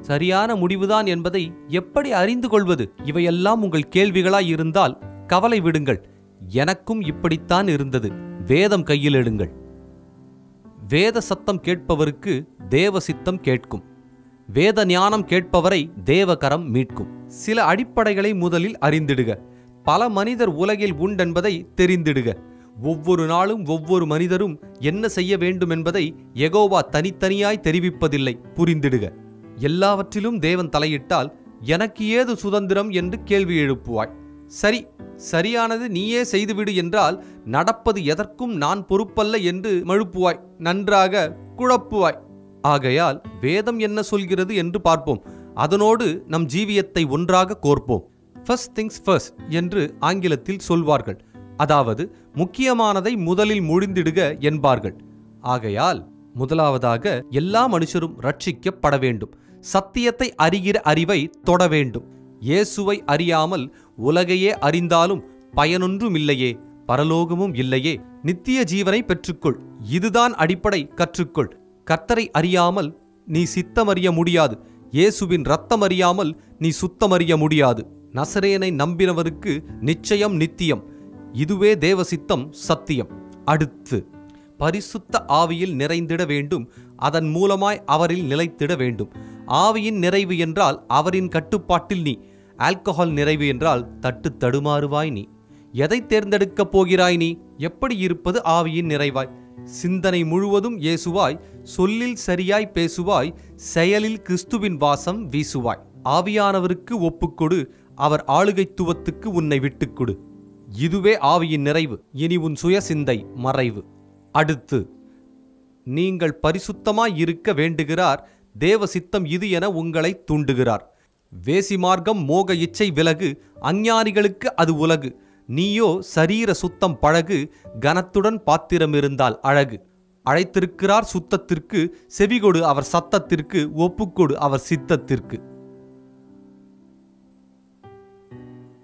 சரியான முடிவுதான் என்பதை எப்படி அறிந்து கொள்வது? இவையெல்லாம் உங்கள் கேள்விகளாய் இருந்தால் கவலை விடுங்கள். எனக்கும் இப்படித்தான் இருந்தது. வேதம் கையில் எடுங்கள். வேத சத்தம் கேட்பவருக்கு தேவ சித்தம் கேட்கும். வேத ஞானம் கேட்பவரை தேவகரம் மீட்கும். சில அடிப்படைகளை முதலில் அறிந்திடுக. பல மனிதர் உலகில் உண்டென்பதை தெரிந்திடுக. ஒவ்வொரு நாளும் ஒவ்வொரு மனிதரும் என்ன செய்ய வேண்டும் என்பதை எகோவா தனித்தனியாய் தெரிவிப்பதில்லை. புரிந்திடுக. எல்லாவற்றிலும் தேவன் தலையிட்டால் எனக்கு ஏது சுதந்திரம் என்று கேள்வி எழுப்புவாய். சரி சரியானது நீயே செய்துவிடு என்றால் நடப்பது எதற்கும் நான் பொறுப்பல்ல என்று மழுப்புவாய். நன்றாக குழப்புவாய். ஆகையால் வேதம் என்ன சொல்கிறது என்று பார்ப்போம். அதனோடு நம் ஜீவியத்தை ஒன்றாக கோர்ப்போம். ஃபர்ஸ்ட் திங்ஸ் ஃபர்ஸ்ட் என்று ஆங்கிலத்தில் சொல்வார்கள். அதாவது முக்கியமானதை முதலில் முடிந்திடுக என்பார்கள். ஆகையால் முதலாவதாக எல்லா மனுஷரும் ரட்சிக்கப்பட வேண்டும். சத்தியத்தை அறிகிற அறிவை தொட வேண்டும். இயேசுவை அறியாமல் உலகையே அறிந்தாலும் பயனொன்றும் இல்லையே பரலோகமும் இல்லையே. நித்திய ஜீவனை பெற்றுக்கொள். இதுதான் அடிப்படை கற்றுக்கொள். கர்த்தரை அறியாமல் நீ சித்தமறிய முடியாது. இயேசுவின் ரத்தம் அறியாமல் நீ சுத்தமறிய முடியாது. நசரேனை நம்பினவருக்கு நிச்சயம் நித்தியம். இதுவே தேவசித்தம் சத்தியம். அடுத்து பரிசுத்த ஆவியில் நிறைந்திட வேண்டும் அதன் மூலமாய் அவரில் நிலைத்திட வேண்டும். ஆவியின் நிறைவு என்றால் அவரின் கட்டுப்பாட்டில் நீ ஆல்கஹால் நிறைவு என்றால் தட்டு தடுமாறுவாய் நீ. எதை தேர்ந்தெடுக்கப் போகிறாய் நீ? எப்படி இருப்பது ஆவியின் நிறைவாய்? சிந்தனை முழுவதும் இயேசுவாய் சொல்லில் சரியாய் பேசுவாய் செயலில் கிறிஸ்துவின் வாசம் வீசுவாய். ஆவியானவருக்கு ஒப்புக்கொடு அவர் ஆளுகைத்துவத்துக்கு உன்னை விட்டுக்கொடு. இதுவே ஆவியின் நிறைவு இனி உன் சுய சிந்தை மறைவு. அடுத்து நீங்கள் பரிசுத்தமாய் இருக்க வேண்டுகிறார் தேவ சித்தம் இது என உங்களை தூண்டுகிறார். வேசி மார்க்கம் மோக இச்சை விலகு அஞ்ஞானிகளுக்கு அது உலகு. நீயோ சரீர சுத்தம் பழகு கனத்துடன் பாத்திரம் இருந்தால் அழகு. அழைத்திருக்கிறார் சுத்தத்திற்கு செவிகொடு அவர் சத்தத்திற்கு ஒப்புக்கொடு அவர் சித்தத்திற்கு.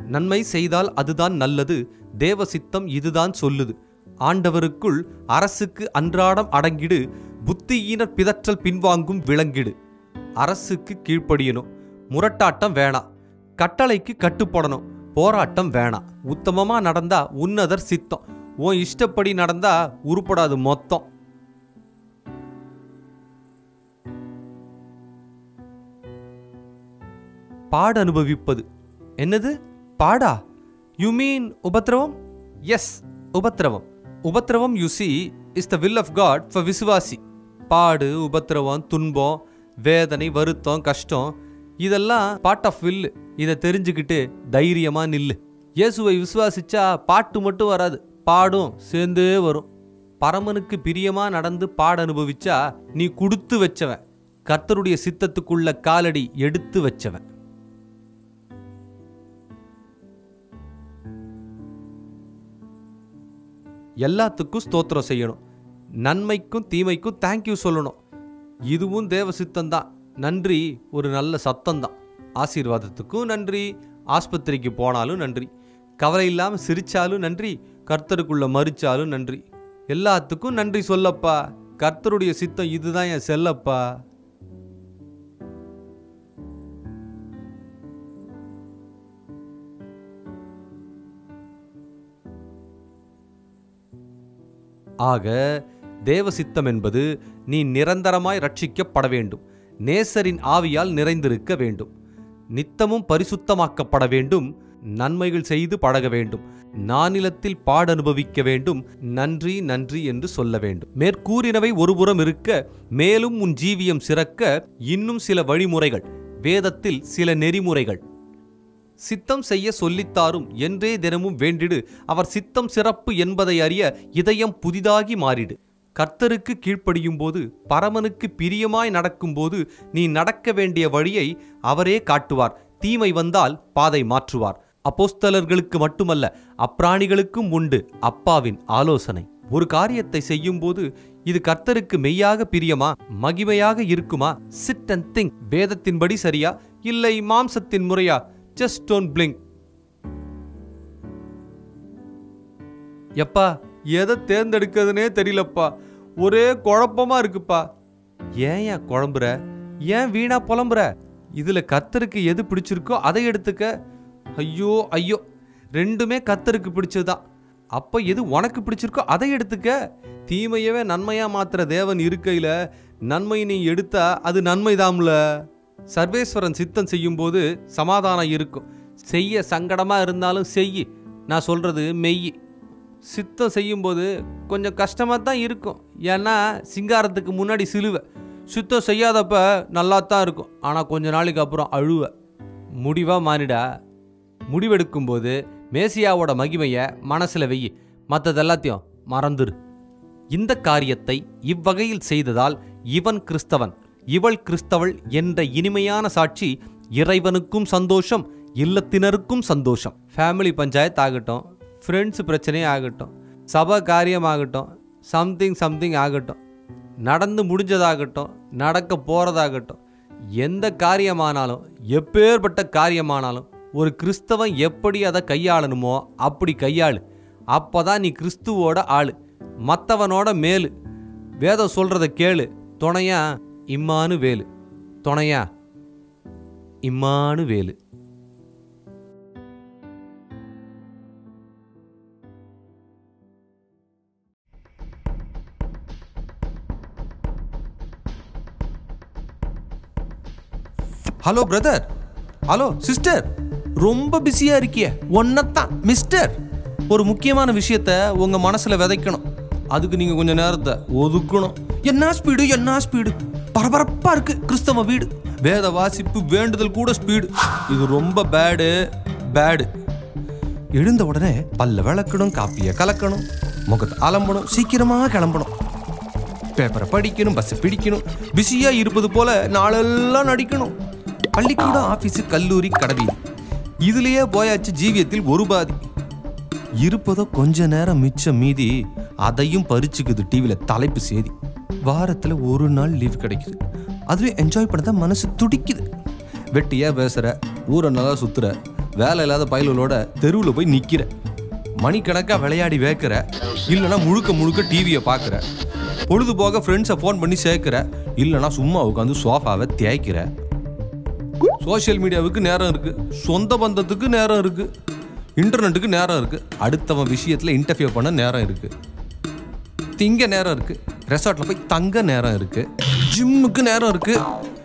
நன்மை செய்தால் அதுதான் நல்லது. தேவ சித்தம் இதுதான் சொல்லுது. ஆண்டவருக்குள் அரசுக்கு அன்றாடம் அடங்கிடு புத்தியினர் பிதற்றல் பின்வாங்கும் விளங்கிடு அரசுக்கு கீழ்ப்படியணும். முரட்டாட்டம் வேணாம் கட்டளைக்கு கட்டுப்படணும். போராட்டம் வேணாம் உத்தமமா நடந்தா உன்னதர் சித்தம். உன் இஷ்டப்படி நடந்தா உருப்படாது மொத்தம். பாட அனுபவிப்பது என்னது? பாடா. யூ மீன் உபத்திரவம்? எஸ் உபத்திரவம். உபத்ரவம் you see is the will of God for விசுவாசி. பாடு உபத்திரவம் துன்பம் வேதனை வருத்தம் கஷ்டம் இதெல்லாம் பார்ட் ஆஃப் வில்லு இதை தெரிஞ்சுக்கிட்டு தைரியமாக நில்லு. இயேசுவை விசுவாசிச்சா பாட்டு மட்டும் வராது. பாடும் சேர்ந்தே வரும். பரமனுக்கு பிரியமாக நடந்து பாட அனுபவிச்சா நீ கொடுத்து வச்சவன். கர்த்தருடைய சித்தத்துக்குள்ள காலடி எடுத்து வச்சவன். எல்லாத்துக்கும் ஸ்தோத்திரம் செய்யணும். நன்மைக்கும் தீமைக்கும் தேங்க்யூ சொல்லணும். இதுவும் தேவ சித்தந்தான் நன்றி ஒரு நல்ல சத்தம்தான். ஆசீர்வாதத்துக்கும் நன்றி ஆஸ்பத்திரிக்கு போனாலும் நன்றி. கவலை இல்லாமல் சிரித்தாலும் நன்றி கர்த்தருக்குள்ள மறிச்சாலும் நன்றி. எல்லாத்துக்கும் நன்றி சொல்லப்பா. கர்த்தருடைய சித்தம் இதுதான் என் செல்லப்பா. ஆக தேவ சித்தம் என்பது நீ நிரந்தரமாய் ரட்சிக்கப்பட வேண்டும். நேசரின் ஆவியால் நிறைந்திருக்க வேண்டும். நித்தமும் பரிசுத்தமாக்கப்பட வேண்டும். நன்மைகள் செய்து பழக வேண்டும். நானிலத்தில் பாடனுபவிக்க வேண்டும். நன்றி நன்றி என்று சொல்ல வேண்டும். மேற்கூறினவை ஒருபுறம் இருக்க மேலும் உன் ஜீவியம் சிறக்க இன்னும் சில வழிமுறைகள். வேதத்தில் சில நெறிமுறைகள். சித்தம் செய்ய சொல்லித்தாரும் என்றே தினமும் வேண்டிடு. அவர் சித்தம் சிறப்பு என்பதை அறிய இதயம் புதிதாகி மாறிடு. கர்த்தருக்கு கீழ்ப்படியும் போது பரமனுக்கு பிரியமாய் நடக்கும்போது நீ நடக்க வேண்டிய வழியை அவரே காட்டுவார். தீமை வந்தால் பாதை மாற்றுவார். அப்போஸ்தலர்களுக்கு மட்டுமல்ல அப்பிராணிகளுக்கும் உண்டு அப்பாவின் ஆலோசனை. ஒரு காரியத்தை செய்யும்போது இது கர்த்தருக்கு மெய்யாக பிரியமா மகிமையாக இருக்குமா? சிட் அண்ட் திங்க் வேதத்தின்படி சரியா? இல்லை மாம்சத்தின் முறையா? ஜஸ்ட் டோன்ட் பிளிங்க் எப்பா எதை தேர்ந்தெடுக்கிறதுனே தெரியலப்பா. ஒரே குழப்பமா இருக்குப்பா. ஏன் ஏன் குழம்புற? ஏன் வீணா புலம்புற? இதுல கத்தருக்கு எது பிடிச்சிருக்கோ அதை எடுத்துக்க. ஐயோ ஐயோ ரெண்டுமே கத்தருக்கு பிடிச்சதுதான். அப்ப எது உனக்கு பிடிச்சிருக்கோ அதை எடுத்துக்க. தீமையவே நன்மையா மாற்றுற தேவன் இருக்கையில நன்மை நீ எடுத்தா அது நன்மைதாம்ல. சர்வேஸ்வரன் சித்தம் செய்யும்போது சமாதானம் இருக்கும். செய்ய சங்கடமாக இருந்தாலும் செய் நான் சொல்கிறது மெய் சித்தம் செய்யும்போது கொஞ்சம் கஷ்டமாக தான் இருக்கும். ஏன்னா சிங்காரத்துக்கு முன்னாடி சிலுவை. சுத்தம் செய்யாதப்ப நல்லா தான் இருக்கும். ஆனால் கொஞ்ச நாளைக்கு அப்புறம் அழுவ. முடிவாக மாறிடா. முடிவெடுக்கும்போது மேசியாவோட மகிமையை மனசில் வெயி மற்றது எல்லாத்தையும் மறந்துரு. இந்த காரியத்தை இவ்வகையில் செய்ததால் இவன் கிறிஸ்தவன். இவள் கிறிஸ்தவள் என்ற இனிமையான சாட்சி இறைவனுக்கும் சந்தோஷம் இல்லத்தினருக்கும் சந்தோஷம். ஃபேமிலி பஞ்சாயத்து ஆகட்டும் ஃப்ரெண்ட்ஸ் பிரச்சனையே ஆகட்டும் சபை காரியமாகட்டும் சம்திங் சம்திங் ஆகட்டும் நடந்து முடிஞ்சதாகட்டும் நடக்க போகிறதாகட்டும் எந்த காரியமானாலும் எப்பேற்பட்ட காரியமானாலும் ஒரு கிறிஸ்தவன் எப்படி அதை கையாளணுமோ அப்படி கையாளு. அப்பதான் நீ கிறிஸ்துவோட ஆள் மற்றவனோட மேலு. வேதம் சொல்கிறத கேளு துணையா இம்மானு வேலு துணையா? Immanuvel hello brother. Hello sister. ரொம்ப பிஸியாக இருக்கிய. ஒன்னத்தான் மிஸ்டர். ஒரு முக்கியமான விஷயத்த உங்கள் மனசில் விதைக்கணும். அதுக்கு நீங்க கொஞ்சம் நேரத்தை ஒதுக்கணும். என்ன ஸ்பீடு என்ன ஸ்பீடு பரபரப்பா இருக்கு கிறிஸ்தவ வீடு. வேத வாசிப்பு வேண்டுதல் கூட ஸ்பீடு இது ரொம்ப பேடு பேடு எழுந்த உடனே பல்ல விளக்கணும் காப்பியை கலக்கணும் முகத்தை அலம்பணும் சீக்கிரமாக கிளம்பணும். பேப்பரை படிக்கணும் பஸ்ஸை பிடிக்கணும் பிஸியாக இருப்பது போல நாளெல்லாம் நடிக்கணும். பள்ளிக்கூடம் ஆஃபீஸு கல்லூரி கடவீதி இதுலேயே போயாச்சு ஜீவியத்தில் ஒரு பாதி. இருப்பதோ கொஞ்ச நேரம் மிச்சம் மீதி அதையும் பறிச்சுக்குது டிவியில் தலைப்பு செய்தி. வாரத்தில் ஒரு நாள் லீவ் கிடைக்குது. அதுவே என்ஜாய் பண்ண தான் மனசு துடிக்குது. வெட்டியாக பேசுகிற ஊரை நல்லா சுற்றுற வேலை இல்லாத பயல்களோட தெருவில் போய் நிற்கிற மணிக்கணக்காக விளையாடி வேக்கிற இல்லைன்னா முழுக்க முழுக்க டிவியை பார்க்குற பொழுதுபோக ஃப்ரெண்ட்ஸை ஃபோன் பண்ணி சேர்க்குற இல்லைன்னா சும்மா உட்காந்து சோஃபாவை தேய்க்கிற. சோஷியல் மீடியாவுக்கு நேரம் இருக்குது சொந்த பந்தத்துக்கு நேரம் இருக்குது இன்டர்நெட்டுக்கு நேரம் இருக்குது அடுத்தவன் விஷயத்தில் இன்டர்ஃபியர் பண்ண நேரம் இருக்குது திங்க நேரம் இருக்கு ரெசார்ட்ல போய் தங்க நேரம் இருக்கு ஜிம்முக்கு நேரம் இருக்கு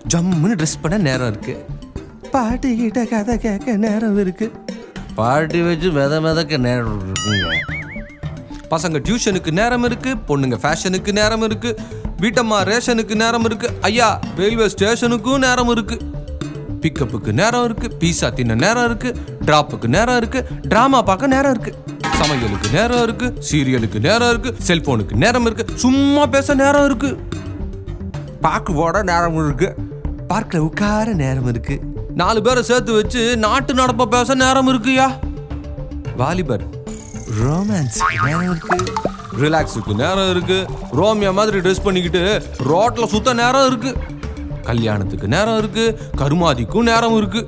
ஜம்முன்னு ட்ரெஸ் பண்ண நேரம் இருக்கு பாட்டு கிட்ட கதை கேட்க நேரம் இருக்கு பாட்டி வச்சு மெத மெதக்க நேரம் இருக்குங்க பசங்க டியூஷனுக்கு நேரம் இருக்கு பொண்ணுங்க ஃபேஷனுக்கு நேரம் இருக்கு வீட்டம்மா ரேஷனுக்கு நேரம் இருக்கு ஐயா ரயில்வே ஸ்டேஷனுக்கும் நேரம் இருக்கு பிக்கப்புக்கு நேரம் இருக்கு பீஸா தின்ன நேரம் இருக்கு டிராப்புக்கு நேரம் இருக்கு டிராமா பார்க்க நேரம் இருக்கு சமையலுக்கு நேரம் இருக்கு சீரியலுக்கு நேரம் இருக்கு செல்போனுக்கு நேரம் இருக்கு சும்மா பேச நேரம் இருக்கு பாக்கு போட நேரம் இருக்கு பார்க்கில் உட்கார நேரம் இருக்கு நாலு பேரை சேர்த்து வச்சு நாட்டு நடப்ப பேச நேரம் இருக்குயா வாலிபர் ரொமான்ஸ் நேரம் இருக்கு ரிலாக்ஸுக்கு நேரம் இருக்கு ரோமியா மாதிரி ட்ரெஸ் பண்ணிக்கிட்டு ரோட்ல சுத்த நேரம் இருக்கு கல்யாணத்துக்கு நேரம் இருக்கு கருமாதிக்கும் நேரம் இருக்கு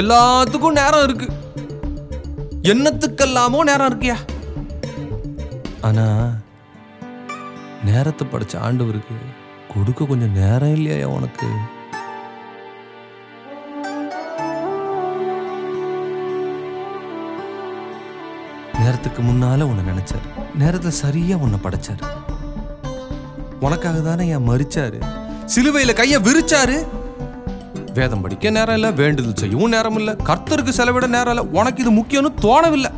எல்லாத்துக்கும் நேரம் இருக்கு என்னத்துக்கெல்லாமோ நேரம் இருக்கியா? ஆனா நேரத்தை படிச்ச ஆண்டவருக்கு கொடுக்க கொஞ்சம் நேரம் இல்லையா உனக்கு? நேரத்துக்கு முன்னால உன்னை நினைச்சாரு. நேரத்துல சரியா உன்னை படைச்சாரு. உனக்காக தானே என் மறிச்சாரு சிலுவையில கைய விரிச்சாரு. வேதம் படிக்க நேரம் இல்ல வேண்டுதல் செய்யவும் நேரம் இல்ல கர்த்தருக்கு செலவிட நேரம் இல்ல உனக்கு இது முக்கியம்னு தோணவில்லை.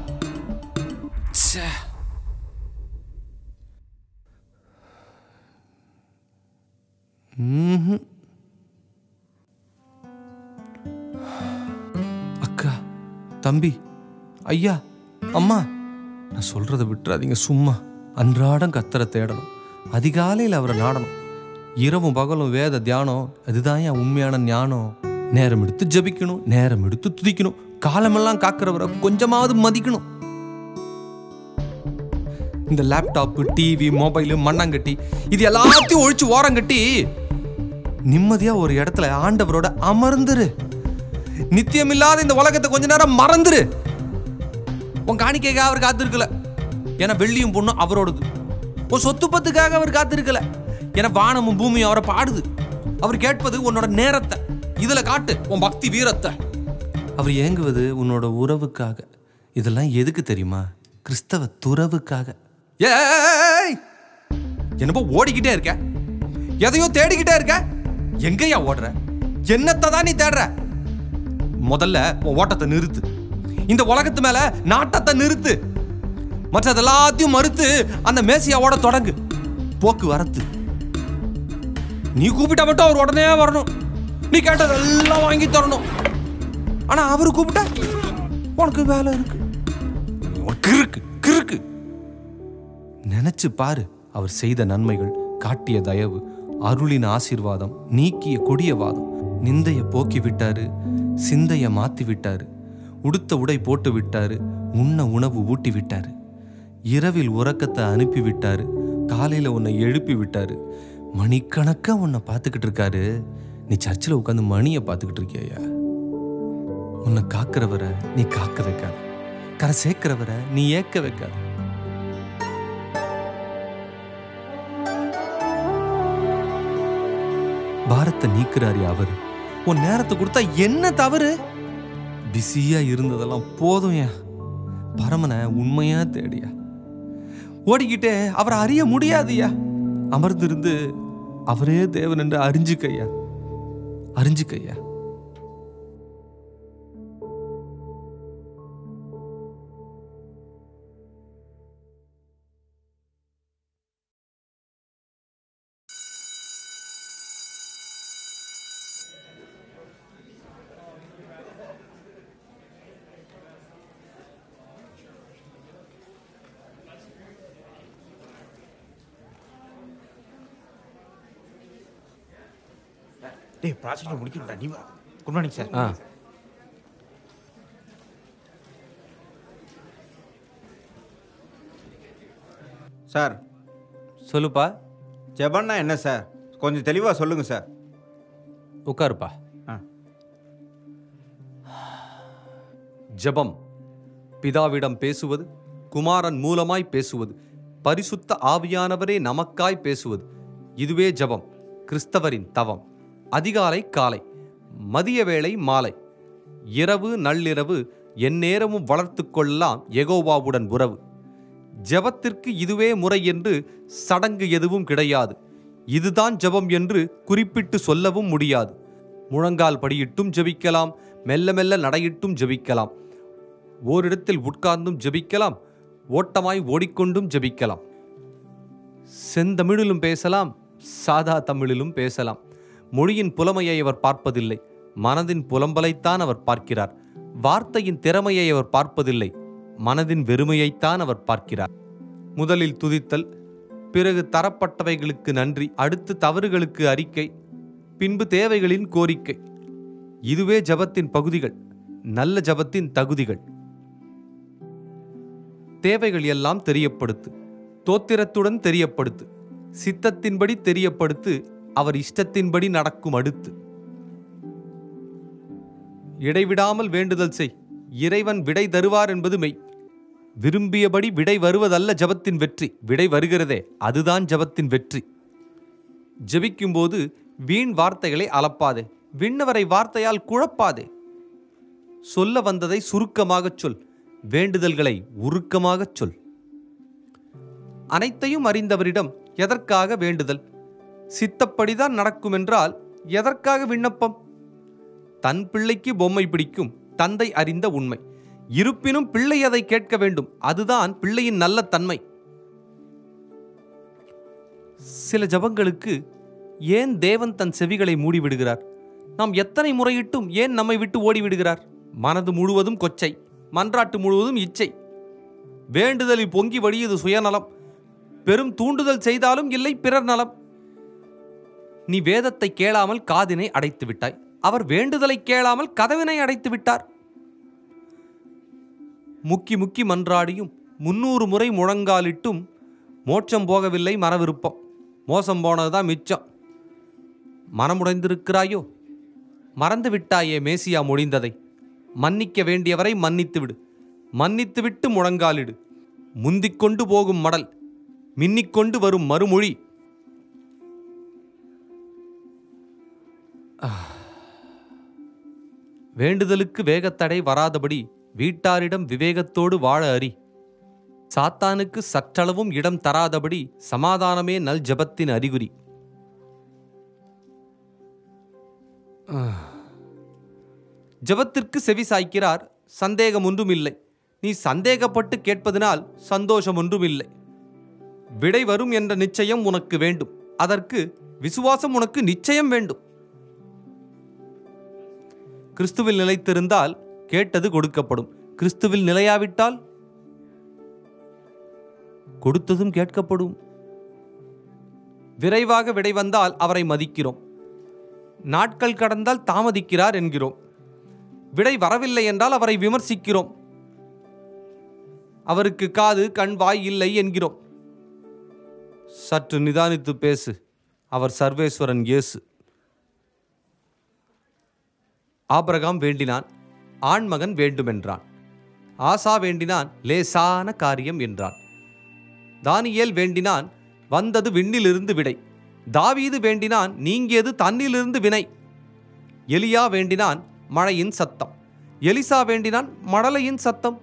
அக்கா தம்பி ஐயா அம்மா. நான் சொல்றதை விட்டுறாதீங்க சும்மா. அன்றாடம் கத்தரை தேடணும். அதிகாலையில் அவரை நாடணும். இரவும் பகலும் வேத தியானம் அதுதான் என் உண்மையான ஞானம்? நேரம் எடுத்து ஜெபிக்கணும் நேரம் எடுத்து துதிக்கணும் காலமெல்லாம் காக்கிறவரை கொஞ்சமாவது மதிக்கணும். இந்த லேப்டாப்பு டிவி மொபைலு மண்ணாங்கட்டி இது எல்லாத்தையும் ஒழிச்சு ஓரங்கட்டி நிம்மதியா ஒரு இடத்துல ஆண்டவரோட அமர்ந்துரு. நித்தியமில்லாத இந்த உலகத்தை கொஞ்ச நேரம் மறந்துரு. உன் காணிக்கைக்காக அவர் காத்திருக்கல. ஏன்னா வெள்ளியும் பொண்ணும் அவரோடது. உன் சொத்து பத்துக்காக அவர் காத்திருக்கல. ஏன்னா வானமும் பூமியும் அவரை பாடுது. அவர் கேட்பது உன்னோட நேரத்தை. இதுல காட்டு உன் பக்தி வீரத்தை. அவர் ஏங்குவது உன்னோட உறவுக்காக. இதெல்லாம் எதுக்கு தெரியுமா? கிறிஸ்தவ துறவுக்காக. ஏய்! என்னப்போ ஓடிக்கிட்டே இருக்க? எதையோ தேடிக்கிட்டே இருக்க? எங்கேயா ஓடுற? என்னத்தை தான் நீ தேடுற? முதல்ல உன் ஓட்டத்தை நிறுத்து. இந்த உலகத்து மேல நாட்டத்தை நிறுத்து. மற்றது எல்லாத்தையும் மறுத்து அந்த மேசியாவோட தொடங்கு. போக்கு வரத்து நீ கூப்பிட்டா மட்டும் அவர் உடனே வரணும். நீ கேட்டதெல்லாம் வாங்கி தரணும். ஆனா அவரு கூப்பிட்டா உனக்கு வேலை இருக்கு. கிறுக்கு கிறுக்கு. நினைச்சு பாரு அவர் செய்த நன்மைகள் காட்டிய தயவு அருளின் ஆசீர்வாதம் நீக்கிய கொடிய வாதம். நிந்தைய போக்கி விட்டாரு சிந்தைய மாத்தி விட்டாரு. உடுத்த உடை போட்டு விட்டாரு உண்ண உணவு ஊட்டி விட்டாரு. இரவில் உறக்கத்தை அனுப்பி விட்டாரு காலையில உன்னை எழுப்பி விட்டாரு. மணிக்கணக்கா உன்னை பார்த்துக்கிட்டு இருக்காரு. நீ சர்ச்சில் உட்காந்து மணியை பார்த்துக்கிட்டு இருக்கியா உன்னை காக்கிறவரை நீ காக்க வைக்காத. கரை சேர்க்கிறவரை நீ ஏக்க வைக்காத. பாரத்தை நீக்கிறாரு அவரு உன் நேரத்தை கொடுத்தா என்ன தவறு? பிஸியா இருந்ததெல்லாம் போதும் ஏன் பரமனை உண்மையா தேடியா. ஓடிக்கிட்டே அவரை அறிய முடியாதுயா அமர்ந்திருந்து அவரே தேவன் என்று அறிஞ்சுக்கையா அறிஞ்சுக்கையா ப்ராஜெக்ட் முடிக்கணும்டா நீ வா. குட் மார்னிங் சார் ஆ. சார் சொல்லுப்பா. ஜெபன்னா என்ன சார் கொஞ்சம் தெளிவாக சொல்லுங்கள் சார் உட்காருப்பா. ஆ. ஜெபம். பிதாவிடம் பேசுவது குமாரன் மூலமாய் பேசுவது பரிசுத்த ஆவியானவரே நமக்காய் பேசுவது. இதுவே ஜெபம் கிறிஸ்தவரின் தவம். அதிகாலை காலை மதிய வேளை மாலை. இரவு நள்ளிரவு எந்நேரமும் வளர்த்து கொள்ளலாம் எகோவாவுடன் உறவு. ஜெபத்திற்கு இதுவே முறை என்று சடங்கு எதுவும் கிடையாது. இதுதான் ஜெபம் என்று குறிப்பிட்டு சொல்லவும் முடியாது. முழங்கால் படியிட்டும் ஜெபிக்கலாம் மெல்ல மெல்ல நடையிட்டும் ஜெபிக்கலாம். ஓரிடத்தில் உட்கார்ந்தும் ஜெபிக்கலாம் ஓட்டமாய் ஓடிக்கொண்டும் ஜெபிக்கலாம். செந்தமிழிலும் பேசலாம் சாதா தமிழிலும் பேசலாம். மொழியின் புலமையை அவர் பார்ப்பதில்லை. மனதின் புலம்பலைத்தான் அவர் பார்க்கிறார். வார்த்தையின் திறமையை அவர் பார்ப்பதில்லை. மனதின் வெறுமையைத்தான் அவர் பார்க்கிறார். முதலில் துதித்தல் பிறகு தரப்பட்டவைகளுக்கு நன்றி அடுத்து தவறுகளுக்கு அறிக்கை பின்பு தேவைகளின் கோரிக்கை. இதுவே ஜபத்தின் பகுதிகள் நல்ல ஜபத்தின் தகுதிகள். தேவைகள் எல்லாம் தெரியப்படுத்து தோத்திரத்துடன் தெரியப்படுத்து சித்தத்தின்படி தெரியப்படுத்து அவர் இஷ்டத்தின்படி நடக்கும் அடுத்து. இடைவிடாமல் வேண்டுதல் செய். இறைவன் விடை தருவார் என்பது மெய். விரும்பியபடி விடை வருவதல்ல ஜபத்தின் வெற்றி. விடை வருகிறதே அதுதான் ஜபத்தின் வெற்றி. ஜெபிக்கும்போது வீண் வார்த்தைகளை அலப்பாதே விண்ணவரை வார்த்தையால் குழப்பாதே. சொல்ல வந்ததை சுருக்கமாகச் சொல். வேண்டுதல்களை உருக்கமாகச் சொல். அனைத்தையும் அறிந்தவரிடம் எதற்காக வேண்டுதல்? சித்தப்படிதான் நடக்குமென்றால் எதற்காக விண்ணப்பம்? தன் பிள்ளைக்கு பொம்மை பிடிக்கும் தந்தை அறிந்த உண்மை. இருப்பினும் பிள்ளை அதை கேட்க வேண்டும் அதுதான் பிள்ளையின் நல்ல தன்மை. சில ஜபங்களுக்கு ஏன் தேவன் தன் செவிகளை மூடிவிடுகிறார்? நாம் எத்தனை முறையிட்டும் ஏன் நம்மை விட்டு ஓடிவிடுகிறார்? மனது முழுவதும் கொச்சை மன்றாட்டு முழுவதும் இச்சை. வேண்டுதலில் பொங்கி வழியது சுயநலம் பெரும் தூண்டுதல் செய்தாலும் இல்லை பிறர் நலம். நீ வேதத்தை கேளாமல் காதினை அடைத்து விட்டாய் அவர் வேண்டுதலை கேளாமல் கதவினை அடைத்து விட்டார் முக்கி முக்கி மன்றாடியும் முன்னூறு முறை முழங்காலிட்டும் மோட்சம் போகவில்லை மனவிருப்பம். மோசம் போனதுதான் மிச்சம். மனமுடைந்திருக்கிறாயோ? மறந்து விட்டாயே மேசியா முடிந்ததை. மன்னிக்க வேண்டியவரை மன்னித்து விடு மன்னித்துவிட்டு முழங்காலிடு. முந்திக்கொண்டு போகும் மடல். மின்னிக்கொண்டு வரும் மறுமொழி. வேண்டுதலுக்கு வேகத்தடை வராதபடி வீட்டாரிடம் விவேகத்தோடு வாழ அறி சாத்தானுக்கு சற்றளவும் இடம் தராதபடி சமாதானமே நல் ஜபத்தின் அறிகுறி. ஜபத்திற்கு செவி சாய்க்கிறார் சந்தேகம் ஒன்றும் இல்லை நீ சந்தேகப்பட்டு கேட்பதனால் சந்தோஷம் ஒன்றும் இல்லை விடை வரும் என்ற நிச்சயம் உனக்கு வேண்டும். அதற்கு விசுவாசம் உனக்கு நிச்சயம் வேண்டும். கிறிஸ்துவில் நிலைத்திருந்தால் கேட்டது கொடுக்கப்படும். கிறிஸ்துவில் நிலையாவிட்டால் கொடுத்ததும் கேட்கப்படும். விரைவாக விடை வந்தால் அவரை மதிக்கிறோம். நாட்கள் கடந்தால் தாமதிக்கிறார் என்கிறோம். விடை வரவில்லை என்றால் அவரை விமர்சிக்கிறோம். அவருக்கு காது கண் வாய் இல்லை என்கிறோம். சற்று நிதானித்து பேசு. அவர் சர்வேஸ்வரன் இயேசு. ஆபிரகாம் வேண்டினான் ஆண்மகன் வேண்டுமென்றான். ஆசா வேண்டினான் லேசான காரியம் என்றான். தானியேல் வேண்டினான் வந்தது விண்ணிலிருந்து விடை. தாவீது வேண்டினான் நீங்கியது தன்னிலிருந்து வினை. எலியா வேண்டினான் மழையின் சத்தம். எலிசா வேண்டினான் மடலையின் சத்தம்.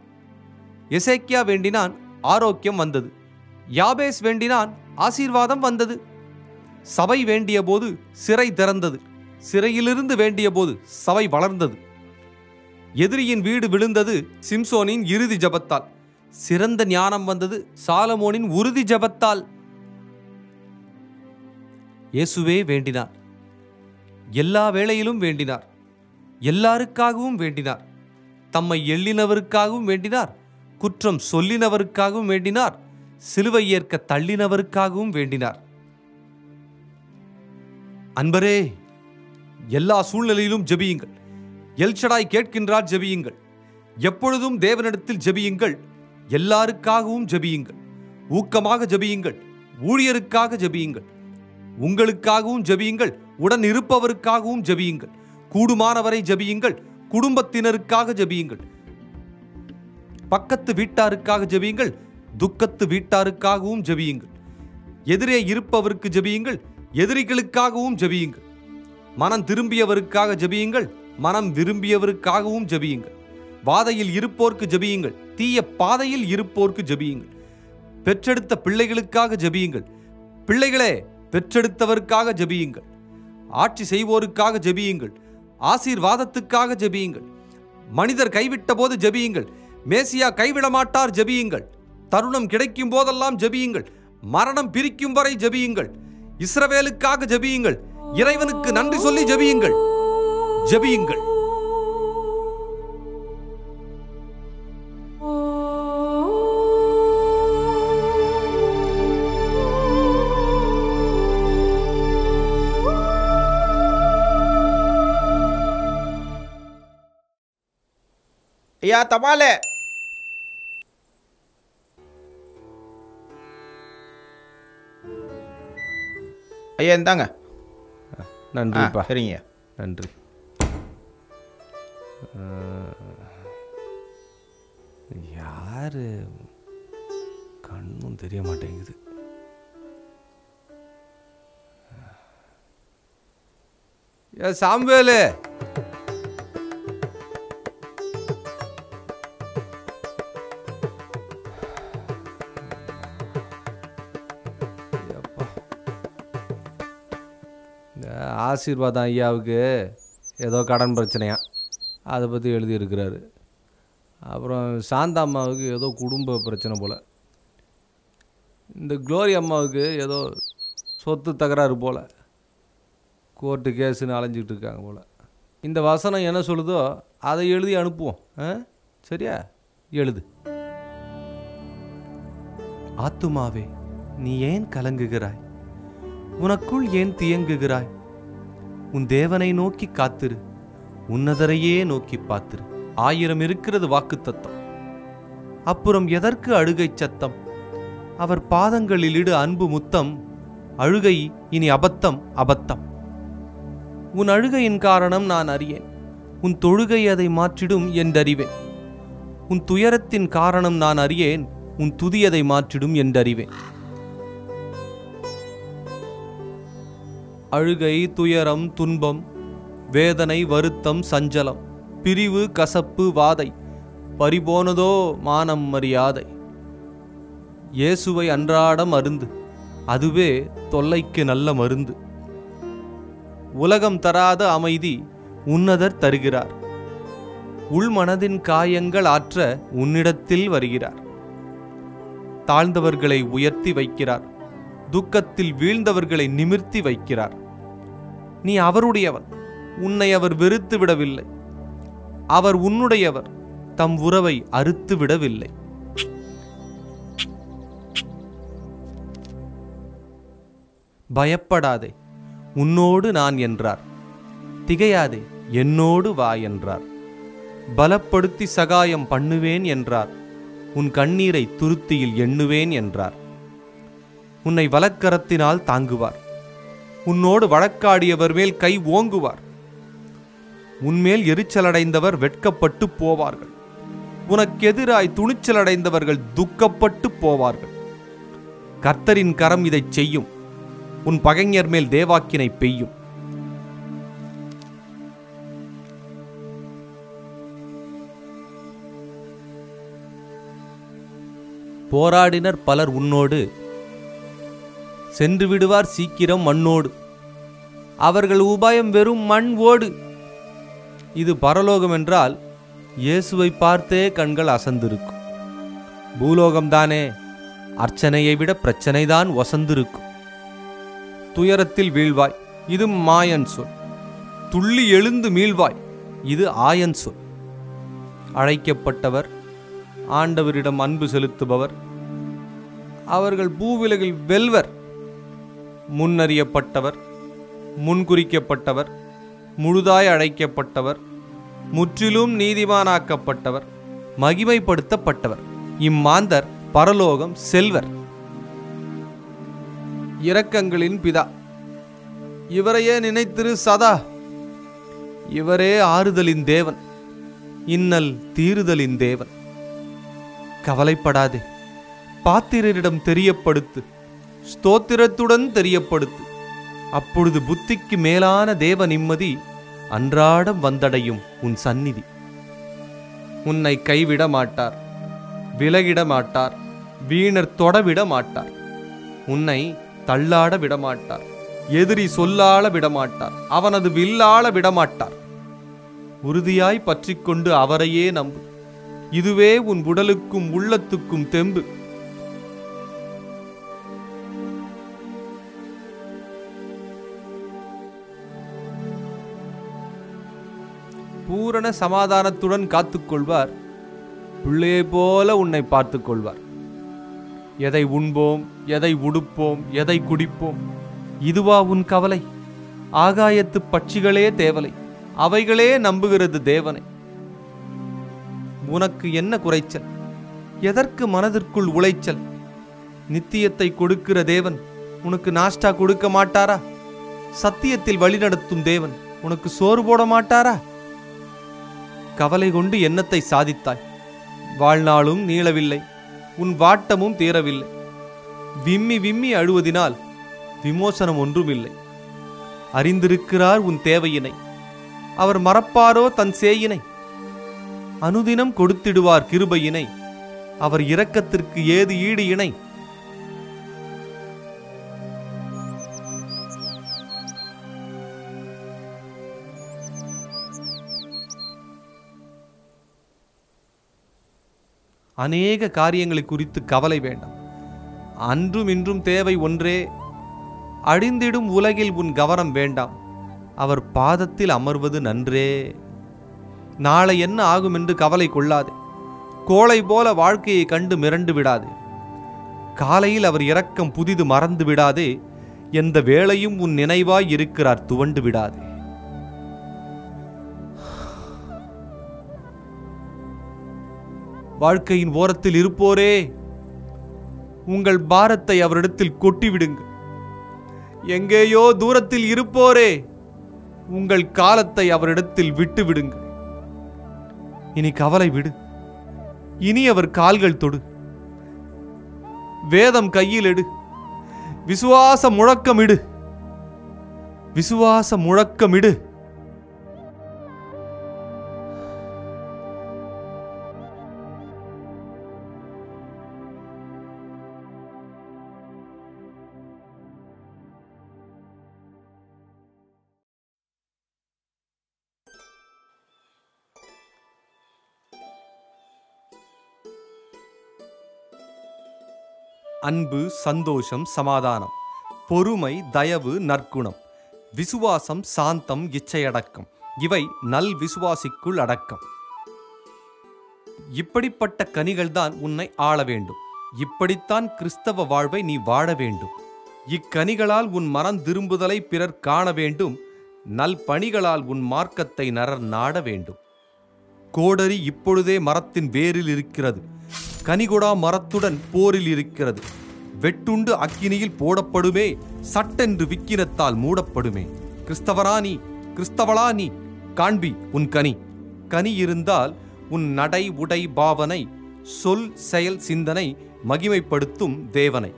எசேக்கியா வேண்டினான் ஆரோக்கியம் வந்தது. யாபேஸ் வேண்டினான் ஆசீர்வாதம் வந்தது. சபை வேண்டிய போது சிறை திறந்தது. சிறையிலிருந்து வேண்டிய போது சபை வளர்ந்தது. எதிரியின் வீடு விழுந்தது சிம்சோனின் இறுதி ஜபத்தால். சிறந்த ஞானம் வந்தது சாலமோனின் உறுதி ஜபத்தால். இயேசுவே வேண்டினார். எல்லா வேளையிலும் வேண்டினார். எல்லாருக்காகவும் வேண்டினார். தம்மை எள்ளினவருக்காகவும் வேண்டினார். குற்றம் சொல்லினவருக்காகவும் வேண்டினார். சிலுவை ஏற்க தள்ளினவருக்காகவும் வேண்டினார். அன்பரே எல்லா சூழ்நிலையிலும் ஜெபியுங்கள். எல்ஷடாய் கேட்கின்றார் ஜெபியுங்கள். எப்பொழுதும் தேவனிடத்தில் ஜெபியுங்கள். எல்லாருக்காகவும் ஜெபியுங்கள். ஊக்கமாக ஜெபியுங்கள். ஊழியருக்காக ஜெபியுங்கள். உங்களுக்காகவும் ஜெபியுங்கள். உடன் இருப்பவருக்காகவும் ஜெபியுங்கள். கூடுமானவரை ஜெபியுங்கள். குடும்பத்தினருக்காக ஜெபியுங்கள். பக்கத்து வீட்டாருக்காக ஜெபியுங்கள். துக்கத்து வீட்டாருக்காகவும் ஜெபியுங்கள். எதிரே இருப்பவருக்கு ஜெபியுங்கள். எதிரிகளுக்காகவும் ஜெபியுங்கள். மனம் திரும்பியவருக்காக ஜெபியுங்கள். மனம் விரும்பியவருக்காகவும் ஜெபியுங்கள். வாதையில் இருப்போர்க்கு ஜெபியுங்கள். தீய பாதையில் இருப்போர்க்கு ஜெபியுங்கள். பெற்றெடுத்த பிள்ளைகளுக்காக ஜெபியுங்கள். பிள்ளைகளே பெற்றெடுத்தவருக்காக ஜெபியுங்கள். ஆட்சி செய்வோருக்காக ஜெபியுங்கள். ஆசீர்வாதத்துக்காக ஜெபியுங்கள். மனிதர் கைவிட்ட போது ஜெபியுங்கள். மேசியா கைவிட மாட்டார் ஜெபியுங்கள். தருணம் கிடைக்கும் போதெல்லாம் ஜெபியுங்கள். மரணம் பிரிக்கும் வரை ஜெபியுங்கள். இஸ்ரவேலுக்காக ஜெபியுங்கள். இறைவனுக்கு நன்றி சொல்லி ஜெபியுங்கள். ஜெபியுங்கள். ஐயா தபாலே. ஐயா இந்தாங்க. நன்றிப்பா சரிங்க. நன்றி. யாரு? கண்ணும் தெரிய மாட்டேங்குது. ஏ சாம்பேலு! ஆசீர்வாதம் ஐயாவுக்கு ஏதோ கடன் பிரச்சனையா? அதை பற்றி எழுதியிருக்கிறாரு. அப்புறம் சாந்தா அம்மாவுக்கு ஏதோ குடும்ப பிரச்சனை போல். இந்த குளோரி அம்மாவுக்கு ஏதோ சொத்து தகராறு போல். கோர்ட்டு கேஸுன்னு அலைஞ்சிக்கிட்டு இருக்காங்க போல். இந்த வசனம் என்ன சொல்லுதோ அதை எழுதி அனுப்புவோம். ஆ? சரியா? எழுது. ஆத்துமாவே நீ ஏன் கலங்குகிறாய்? உனக்குள் ஏன் தியங்குகிறாய்? உன் தேவனை நோக்கி காத்திரு. உன்னதரையே நோக்கி பார்த்திரு. ஆயிரம் இருக்கிறது வாக்குத்தத்தம். அப்புறம் எதற்கு அழுகை சத்தம்? அவர் பாதங்களில் இடு அன்பு முத்தம். அழுகை இனி அபத்தம் அபத்தம். உன் அழுகையின் காரணம் நான் அறியேன். உன் தொழுகை அதை மாற்றிடும் என்றறிவேன். உன் துயரத்தின் காரணம் நான் அறியேன். உன் துதியதை மாற்றிடும் என்றறிவேன். அழுகை துயரம் துன்பம் வேதனை வருத்தம் சஞ்சலம் பிரிவு கசப்பு வாதை பறிபோனதோ மானம் மரியாதை இயேசுவை அன்றாடம் அருந்து அதுவே தொல்லைக்கு நல்ல மருந்து. உலகம் தராத அமைதி உன்னதர் தருகிறார். உள்மனதின் காயங்கள் ஆற்ற உன்னிடத்தில் வருகிறார். தாழ்ந்தவர்களை உயர்த்தி வைக்கிறார். துக்கத்தில் வீழ்ந்தவர்களை நிமிர்த்தி வைக்கிறார். நீ அவருடையவன். உன்னை அவர் வெறுத்து விடவில்லை. அவர் உன்னுடையவர் தம் உறவை அறுத்து விடவில்லை. பயப்படாதே உன்னோடு நான் என்றார். திகையாதே என்னோடு வா என்றார். பலப்படுத்தி சகாயம் பண்ணுவேன் என்றார். உன் கண்ணீரை துருத்தியில் எண்ணுவேன் என்றார். உன்னை வலக்கரத்தினால் தாங்குவார். உன்னோடு வழக்காடியவர் மேல் கை ஓங்குவார். உன்மேல் எரிச்சலடைந்தவர் வெட்கப்பட்டு போவார்கள். உனக்கு எதிராய் துணிச்சலடைந்தவர்கள் துக்கப்பட்டு போவார்கள். கர்த்தரின் கரம் இதைச் செய்யும். உன் பகைஞர் மேல் தேவாக்கினை பெய்யும். போராடினர் பலர் உன்னோடு சென்று விடுவார் சீக்கிரம் மண்ணோடு. அவர்கள் உபாயம் வெறும் மண் ஓடு. இது பரலோகம் என்றால் இயேசுவை பார்த்தே கண்கள் அசந்திருக்கும். பூலோகம்தானே அர்ச்சனையை விட பிரச்சனைதான் வசந்திருக்கும். துயரத்தில் வீழ்வாய் இது மாயன் சொல். துள்ளி எழுந்து மீள்வாய் இது ஆயன் சொல். அழைக்கப்பட்டவர் ஆண்டவரிடம் அன்பு செலுத்துபவர். அவர்கள் பூவிலகில் வெல்வர். முன்னறியப்பட்டவர் முன்குறிக்கப்பட்டவர் முழுதாய் அழைக்கப்பட்டவர் முற்றிலும் நீதிமானாக்கப்பட்டவர் மகிமைப்படுத்தப்பட்டவர். இம்மாந்தர் பரலோகம் செல்வர். இரக்கங்களின் பிதா இவரையே நினைத்திரு சதா. இவரே ஆறுதலின் தேவன் இன்னல் தீருதலின் தேவன். கவலைப்படாதே பாத்திரரிடம் தெரியப்படுத்து. ஸ்தோத்திரத்துடன் தெரியப்படுத்து. அப்பொழுது புத்திக்கு மேலான தேவ நிம்மதி அன்றாடம் வந்தடையும் உன் சந்நிதி. உன்னை கைவிட மாட்டார் விலகிட மாட்டார் வீணர் தொடவிட மாட்டார். உன்னை தள்ளாட விடமாட்டார் எதிரி சொல்லாள விடமாட்டார் அவனது வில்லாள விடமாட்டார் உறுதியாய் பற்றிக்கொண்டு அவரையே நம்பு. இதுவே உன் உடலுக்கும் உள்ளத்துக்கும் தெம்பு. பூரண சமாதானத்துடன் காத்துக்கொள்வார். பிள்ளையை போல உன்னை பார்த்து கொள்வார் எதை உண்போம் எதை உடுப்போம் எதை குடிப்போம்? இதுவா உன் கவலை? ஆகாயத்து பட்சிகளே தேவலை. அவைகளே நம்புகிறது தேவனை. உனக்கு என்ன குறைச்சல்? எதற்கு மனதிற்குள் உளைச்சல்? நித்தியத்தை கொடுக்கிற தேவன் உனக்கு நாஷ்டா கொடுக்க மாட்டாரா? சத்தியத்தில் வழிநடத்தும் தேவன் உனக்கு சோறு போட மாட்டாரா? கவலை கொண்டு எண்ணத்தை சாதித்தாய். வாழ்நாளும் நீளவில்லை உன் வாட்டமும் தீரவில்லை விம்மி விம்மி அழுவதினால் விமோசனம் ஒன்றுமில்லை. அறிந்திருக்கிறார் உன் தேவையினை. அவர் மறப்பாரோ தன் சேயினை? அனுதினம் கொடுத்திடுவார் கிருபையினை. அவர் இரக்கத்திற்கு ஏது ஈடு இணை? அநேக காரியங்களை குறித்து கவலை வேண்டாம். அன்றும் இன்றும் தேவை ஒன்றே அழிந்திடும் உலகில் உன் கவனம் வேண்டாம். அவர் பாதத்தில் அமர்வது நன்றே. நாளை என்ன ஆகும் என்று கவலை கொள்ளாதே. கோளை போல வாழ்க்கையை கண்டு மிரண்டு விடாதே. காலையில் அவர் இரக்கம் புதிது மறந்து விடாதே. எந்த வேளையும் உன் நினைவாய் இருக்கிறார் துவண்டு விடாதே. வாழ்க்கையின் ஓரத்தில் இருப்போரே. உங்கள் பாரத்தை அவரிடத்தில் கொட்டிவிடுங்கள். எங்கேயோ தூரத்தில் இருப்போரே. உங்கள் காலத்தை அவரிடத்தில் விட்டு விடுங்கள் இனி கவலை விடு. இனி அவர் கால்கள் தொடு. வேதம் கையில் எடு. விசுவாச முழக்கமிடு. விசுவாச முழக்கமிடு. அன்பு சந்தோஷம் சமாதானம். பொறுமை தயவு நற்குணம். விசுவாசம் சாந்தம் இச்சையடக்கம். இவை நல் விசுவாசிக்குள் அடக்கம். இப்படிப்பட்ட கனிகள்தான் உன்னை ஆள வேண்டும். இப்படித்தான் கிறிஸ்தவ வாழ்வை நீ வாழ வேண்டும். இக்கனிகளால் உன் மனம் திரும்புதலை பிறர் காண வேண்டும். நல் பணிகளால் உன் மார்க்கத்தை நரர் நாட வேண்டும். கோடரி இப்பொழுதே மரத்தின் வேரில் இருக்கிறது. கனிகொடா மரத்துடன் போரில் இருக்கிறது. வெட்டுண்டு அக்கினியில் போடப்படுமே சட்டென்று விக்கிரத்தால் மூடப்படுமே. கிறிஸ்தவரா நீ கிறிஸ்தவளா நீ காண்பி உன் கனி. கனி இருந்தால் உன் நடை உடை பாவனை சொல் செயல் சிந்தனை மகிமைப்படுத்தும் தேவனை.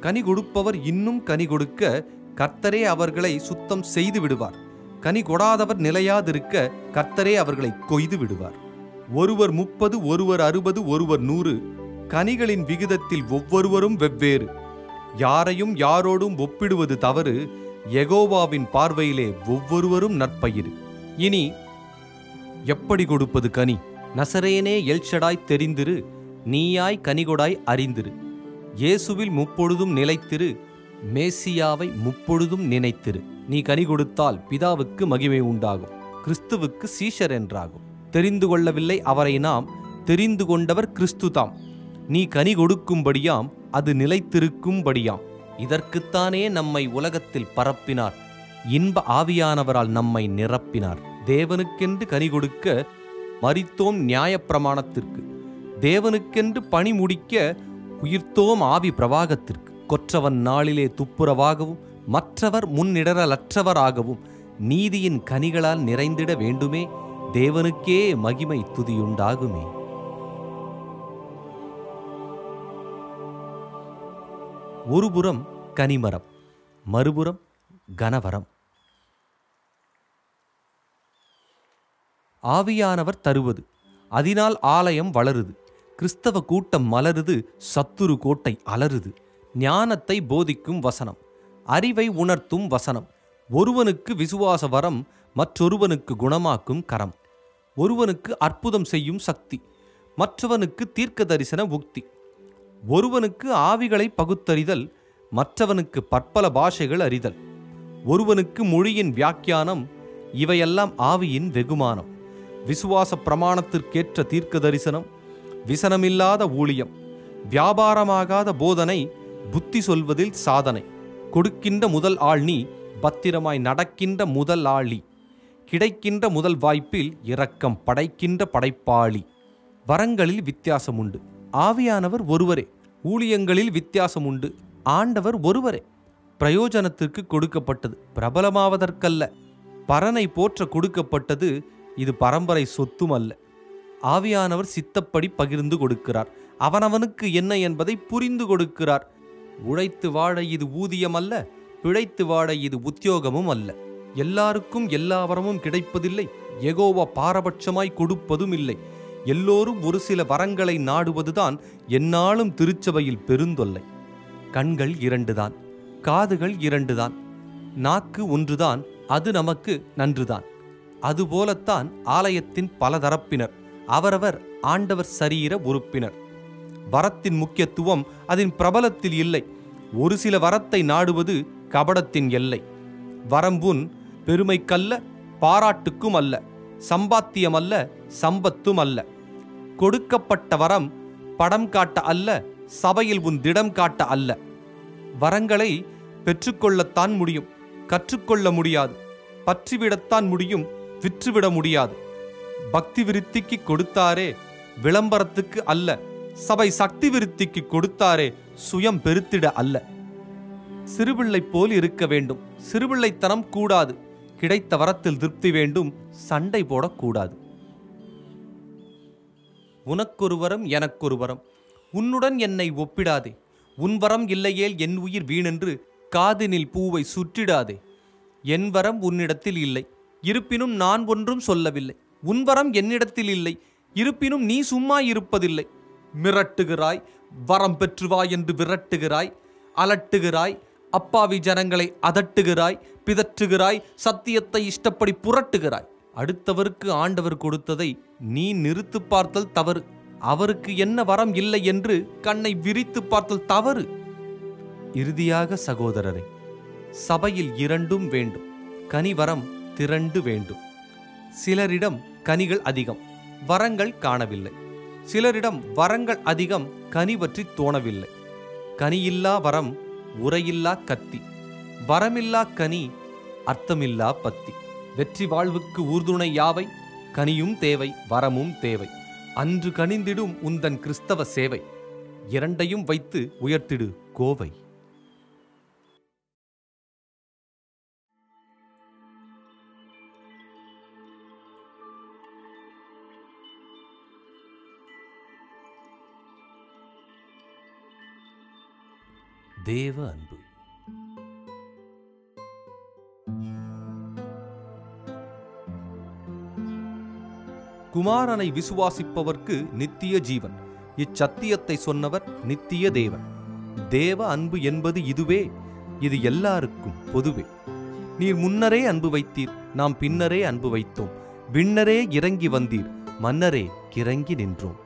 கனி கொடுப்பவர் இன்னும் கனி கொடுக்க கர்த்தரே அவர்களை சுத்தம் செய்து விடுவார். கனி கொடாதவர் நிலையாதிருக்க கர்த்தரே அவர்களை கொய்து விடுவார். ஒருவர் முப்பது ஒருவர் அறுபது ஒருவர் நூறு கனிகளின் விகிதத்தில் ஒவ்வொருவரும் வெவ்வேறு. யாரையும் யாரோடும் ஒப்பிடுவது தவறு எகோவாவின் பார்வையிலே ஒவ்வொருவரும் நற்பயிர் இனி எப்படி கொடுப்பது கனி? நசரேனே எல்ஷடாய் தெரிந்திரு நீயாய் கனிகொடாய் அறிந்திரு. இயேசுவில் முப்பொழுதும் நிலைத்திரு மேசியாவை முப்பொழுதும் நினைத்திரு. நீ கனி கொடுத்தால் பிதாவுக்கு மகிமை உண்டாகும் கிறிஸ்துவுக்கு சீஷர் என்றாகும். தெரிந்து கொள்ளவில்லை அவரை நாம் தெரிந்து கொண்டவர் கிறிஸ்துதாம். நீ கனி கொடுக்கும்படியாம் அது நிலைத்திருக்கும்படியாம். இதற்குத்தானே நம்மை உலகத்தில் பரப்பினார். இன்ப ஆவியானவரால் நம்மை நிரப்பினார். தேவனுக்கென்று கனி கொடுக்க மறித்தோம் நியாயப்பிரமாணத்திற்கு. தேவனுக்கென்று பணி முடிக்க உயிர்த்தோம் ஆவி பிரவாகத்திற்கு. கொற்றவன் நாளிலே துப்புரவாகவும் மற்றவர் முன்னிடரலற்றவராகவும் நீதியின் கனிகளால் நிறைந்திட வேண்டுமே. தேவனுக்கே மகிமை துதியுண்டாகுமே. ஒருபுறம் கனிமரம் மறுபுறம் கனவரம். ஆவியானவர் தருவது அதனால் ஆலயம் வளருது. கிறிஸ்தவ கூட்டம் மலருது சத்துரு கோட்டை அலறுது ஞானத்தை போதிக்கும் வசனம் அறிவை உணர்த்தும் வசனம். ஒருவனுக்கு விசுவாச வரம் மற்றொருவனுக்கு குணமாக்கும் கரம். ஒருவனுக்கு அற்புதம் செய்யும் சக்தி மற்றவனுக்கு தீர்க்க தரிசன உக்தி. ஒருவனுக்கு ஆவிகளை பகுத்தறிதல் மற்றவனுக்கு பற்பல பாஷைகள் அறிதல். ஒருவனுக்கு மொழியின் வியாக்கியானம் இவையெல்லாம் ஆவியின் வெகுமானம். விசுவாச பிரமாணத்திற்கேற்ற தீர்க்க தரிசனம் விசனமில்லாத ஊழியம் வியாபாரமாகாத போதனை புத்தி சொல்வதில் சாதனை. கொடுக்கின்ற முதல் ஆள் நீ பத்திரமாய் நடக்கின்ற முதல் ஆளி. கிடைக்கின்ற முதல் வாய்ப்பில் இரக்கம் படைக்கின்ற படைப்பாளி. வரங்களில் வித்தியாசம் உண்டு. ஆவியானவர் ஒருவரே. ஊழியங்களில் வித்தியாசம் உண்டு. ஆண்டவர் ஒருவரே. பிரயோஜனத்திற்கு கொடுக்கப்பட்டது பிரபலமாவதற்கல்ல. பரனை போற்ற கொடுக்கப்பட்டது இது பரம்பரை சொத்தும் அல்ல. ஆவியானவர் சித்தப்படி பகிர்ந்து கொடுக்கிறார். அவனவனுக்கு என்ன என்பதை புரிந்து கொடுக்கிறார். உழைத்து வாழ இது ஊதியம் அல்ல. பிழைத்து வாழ இது உத்தியோகமும் அல்ல. எல்லாருக்கும் எல்லாவரமும் கிடைப்பதில்லை. எகோவா பாரபட்சமாய் கொடுப்பதும் இல்லை. எல்லோரும் ஒரு சில வரங்களை நாடுவதுதான் என்னாலும் திருச்சபையில் பெருந்தொல்லை. கண்கள் இரண்டுதான் காதுகள் இரண்டுதான் நாக்கு ஒன்றுதான் அது நமக்கு நன்றுதான். அதுபோலத்தான் ஆலயத்தின் பல தரப்பினர் அவரவர் ஆண்டவர் சரீர உறுப்பினர். வரத்தின் முக்கியத்துவம் அதன் பிரபலத்தில் இல்லை. ஒரு சில வரத்தை நாடுவது கபடத்தின் எல்லை. வரம்புன் பெருமைக்கல்ல பாராட்டுக்கும் அல்ல. சம்பாத்தியம் அல்ல சம்பத்தும் அல்ல கொடுக்கப்பட்ட வரம் படம் காட்ட அல்ல சபையில் உன் திடம் காட்ட அல்ல. வரங்களை பெற்றுக்கொள்ளத்தான் முடியும் கற்றுக்கொள்ள முடியாது பற்றிவிடத்தான் முடியும் விற்றுவிட முடியாது. பக்தி விருத்திக்கு கொடுத்தாரே விளம்பரத்துக்கு அல்ல சபை சக்தி விருத்திக்கு கொடுத்தாரே சுயம் பெருத்திட அல்ல. சிறுபிள்ளை போல் இருக்க வேண்டும் சிறுபிள்ளைத்தனம் கூடாது. கிடைத்த வரத்தில் திருப்தி வேண்டும் சண்டை போடக்கூடாது. உனக்கொரு வரம் எனக்கொரு வரம். உன்னுடன் என்னை ஒப்பிடாதே. உன் வரம் இல்லையேல் என் உயிர் வீணென்று காதினில் பூவை சுற்றிடாதே. என் வரம் உன்னிடத்தில் இல்லை. இருப்பினும் நான் ஒன்றும் சொல்லவில்லை. உன் வரம் என்னிடத்தில் இல்லை. இருப்பினும் நீ சும்மா இருப்பதில்லை. மிரட்டுகிறாய் வரம் பெற்று வா என்று விரட்டுகிறாய் அலட்டுகிறாய் அப்பாவி ஜனங்களை அதட்டுகிறாய் பிதற்றுகிறாய் சத்தியத்தை இஷ்டப்படி புரட்டுகிறாய். அடுத்தவருக்கு ஆண்டவர் கொடுத்ததை நீ நிறுத்து பார்த்தல் தவறு. அவருக்கு என்ன வரம் இல்லை என்று கண்ணை விரித்து பார்த்தல் தவறு. இறுதியாக சகோதரரை சபையில் இரண்டும் வேண்டும் கனிவரம் திரண்டு வேண்டும். சிலரிடம் கனிகள் அதிகம் வரங்கள் காணவில்லை. சிலரிடம் வரங்கள் அதிகம் கனி பற்றி தோணவில்லை. கனியில்லா வரம் உரையில்லா கத்தி வரமில்லா கனி அர்த்தமில்லா பத்தி. வெற்றி வாழ்வுக்கு ஊர்துணை யாவை? கனியும் தேவை வரமும் தேவை. அன்று கனிந்திடும் உந்தன் கிறிஸ்தவ சேவை. இரண்டையும் வைத்து உயர்த்திடு கோவை. தேவ அன்பு. குமாரனை விசுவாசிப்பவர்க்கு நித்திய ஜீவன். இச்சத்தியத்தை சொன்னவர் நித்திய தேவன். தேவ அன்பு என்பது இதுவே இது எல்லாருக்கும் பொதுவே. நீர் முன்னரே அன்பு வைத்தீர் நாம் பின்னரே அன்பு வைத்தோம். விண்ணரே இறங்கி வந்தீர் மன்னரே கிறங்கி நின்றோம்.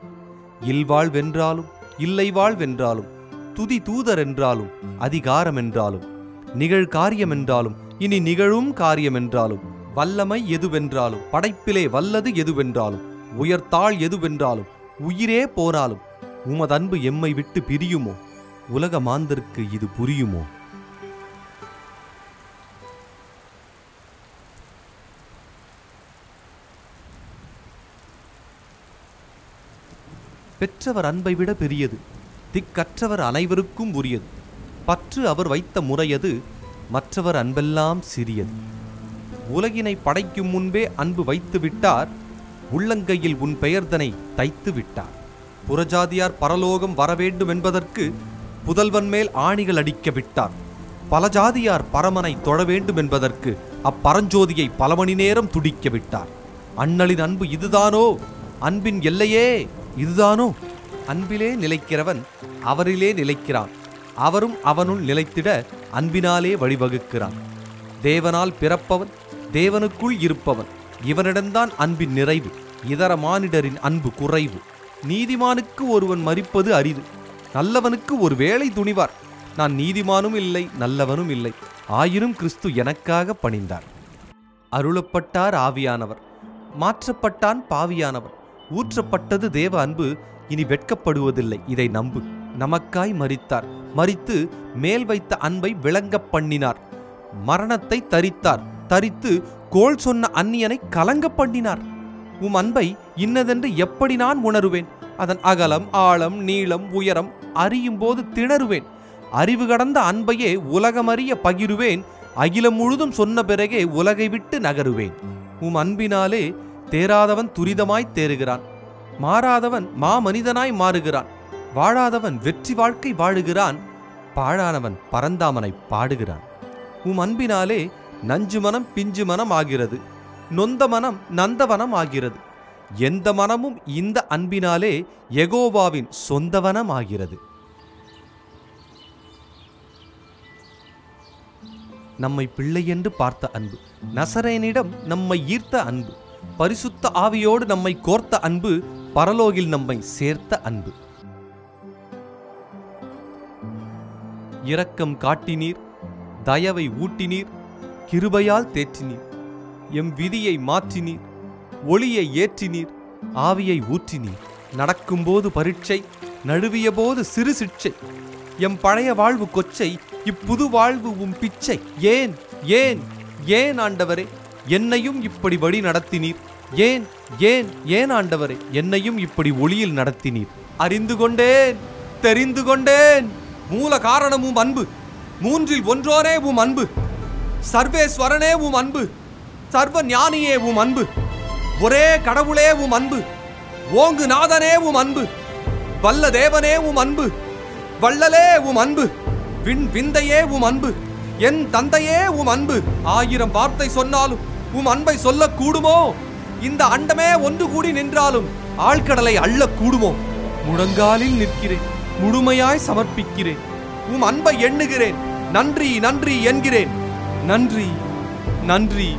இல்வாழ்வென்றாலும் இல்லை வாழ்வென்றாலும் துதி தூதர் என்றாலும் அதிகாரம் என்றாலும் நிகழ் காரியம் என்றாலும் இனி நிகழும் காரியம் என்றாலும் வல்லமை எதுவென்றாலும் படைப்பிலே வல்லது எதுவென்றாலும் உயர்த்தாள் எதுவென்றாலும் உயிரே போராலும் உமதன்பு எம்மை விட்டு பிரியுமோ? உலக மாந்தருக்கு இது புரியுமோ? பெற்றவர் அன்பை விட பெரியது. திக்கற்றவர் அனைவருக்கும் உரியது. பற்று அவர் வைத்த முறையது மற்றவர் அன்பெல்லாம் சிறியது. உலகினை படைக்கும் முன்பே அன்பு வைத்து விட்டார் உள்ளங்கையில் உன் பெயர்தனை தைத்து விட்டார். புறஜாதியார் பரலோகம் வரவேண்டும் என்பதற்கு புதல்வன் மேல் ஆணிகள் அடிக்க விட்டார். பல ஜாதியார் பரமனை தொழ வேண்டும் என்பதற்கு அப்பரஞ்சோதியை பல மணி நேரம் துடிக்க விட்டார். அண்ணலின் அன்பு இதுதானோ? அன்பின் எல்லையே இதுதானோ? அன்பிலே நிலைக்கிறவன் அவரிலே நிலைக்கிறான். அவரும் அவனுள் நிலைத்திட அன்பினாலே வழிவகுக்கிறான். தேவனால் பிறப்பவன் தேவனுக்குள் இருப்பவன் இவனிடம்தான் அன்பின் நிறைவு இதர மானிடரின் அன்பு குறைவு. நீதிமானுக்கு ஒருவன் மறிப்பது அரிது. நல்லவனுக்கு ஒரு வேளை துணிவார். நான் நீதிமானும் இல்லை நல்லவனும் இல்லை. ஆயினும் கிறிஸ்து எனக்காக பணிந்தார். அருளப்பட்டார் ஆவியானவர். மாற்றப்பட்டான் பாவியானவர். ஊற்றப்பட்டது தேவ அன்பு இனி வெட்கப்படுவதில்லை. இதை நம்பு. நமக்காய் மறித்தார் மறித்து மேல் வைத்த அன்பை விளங்கப் பண்ணினார். மரணத்தை தரித்தார். தரித்து கோள் சொன்ன அந்நியனை கலங்க பண்ணினார். உம் அன்பை இன்னதென்று எப்படி நான் உணருவேன்? அதன் அகலம் ஆழம் நீளம் உயரம் அறியும் போது திணறுவேன். அறிவு கடந்த அன்பையே உலகமறிய பகிருவேன். அகிலம் முழுதும் சொன்ன பிறகே உலகை விட்டு நகருவேன். உம் அன்பினாலே தேராதவன் துரிதமாய் தேறுகிறான். மாறாதவன் மாமனிதனாய் மாறுகிறான். வாழாதவன் வெற்றி வாழ்க்கை வாழுகிறான். பாழானவன் பரந்தாமனை பாடுகிறான். உம் அன்பினாலே நஞ்சு மனம் பிஞ்சு மனம் ஆகிறது. நொந்த மனம் நந்தவனம் ஆகிறது. எந்த மனமும் இந்த அன்பினாலே எகோவாவின் சொந்தவனம் ஆகிறது. நம்மை பிள்ளை என்று பார்த்த அன்பு. நசரேனிடம் நம்மை ஈர்த்த அன்பு. பரிசுத்த ஆவியோடு நம்மை கோர்த்த அன்பு பரலோகில் நம்மை சேர்த்த அன்பு. இரக்கம் காட்டினீர் தயவை ஊட்டினீர் கிருபையால் தேற்றினீர். எம் விதியை மாற்றினீர் ஒளியை ஏற்றினீர் ஆவியை ஊற்றினீர். நடக்கும்போது பரீட்சை நழுவிய போது சிறு சிற்சை எம் பழைய வாழ்வு கொச்சை இப்புது வாழ்வு உம் பிச்சை. ஏன் ஏன் ஏன் ஆண்டவரே? என்னையும் இப்படி வழி நடத்தினீர். ஏன் ஏன் ஏன் ஆண்டவரே என்னையும் இப்படி ஒளியில் நடத்தினீர்? அறிந்து கொண்டேன் தெரிந்து கொண்டேன். மூல காரணமும் அன்பு. மூன்றில் ஒன்றோரே உம் அன்பு. சர்வேஸ்வரனே உம் அன்பு. சர்வ ஞானியே உம் அன்பு. ஒரே கடவுளே உம் அன்பு. ஓங்கு நாதனே உம் அன்பு. வல்ல தேவனே உம் அன்பு. வள்ளலே உம் அன்பு. விண் விந்தையே உம் அன்பு. என் தந்தையே உம் அன்பு. ஆயிரம் வார்த்தை சொன்னாலும் உம் அன்பை சொல்ல கூடுமோ இந்த அண்டமே ஒன்று கூடி நின்றாலும் ஆழ்கடலை அள்ள கூடுமோ முழங்காலில் நிற்கிறேன் முழுமையாய் சமர்ப்பிக்கிறேன். உம் அன்பை எண்ணுகிறேன் நன்றி நன்றி என்கிறேன். நன்றி நன்றி.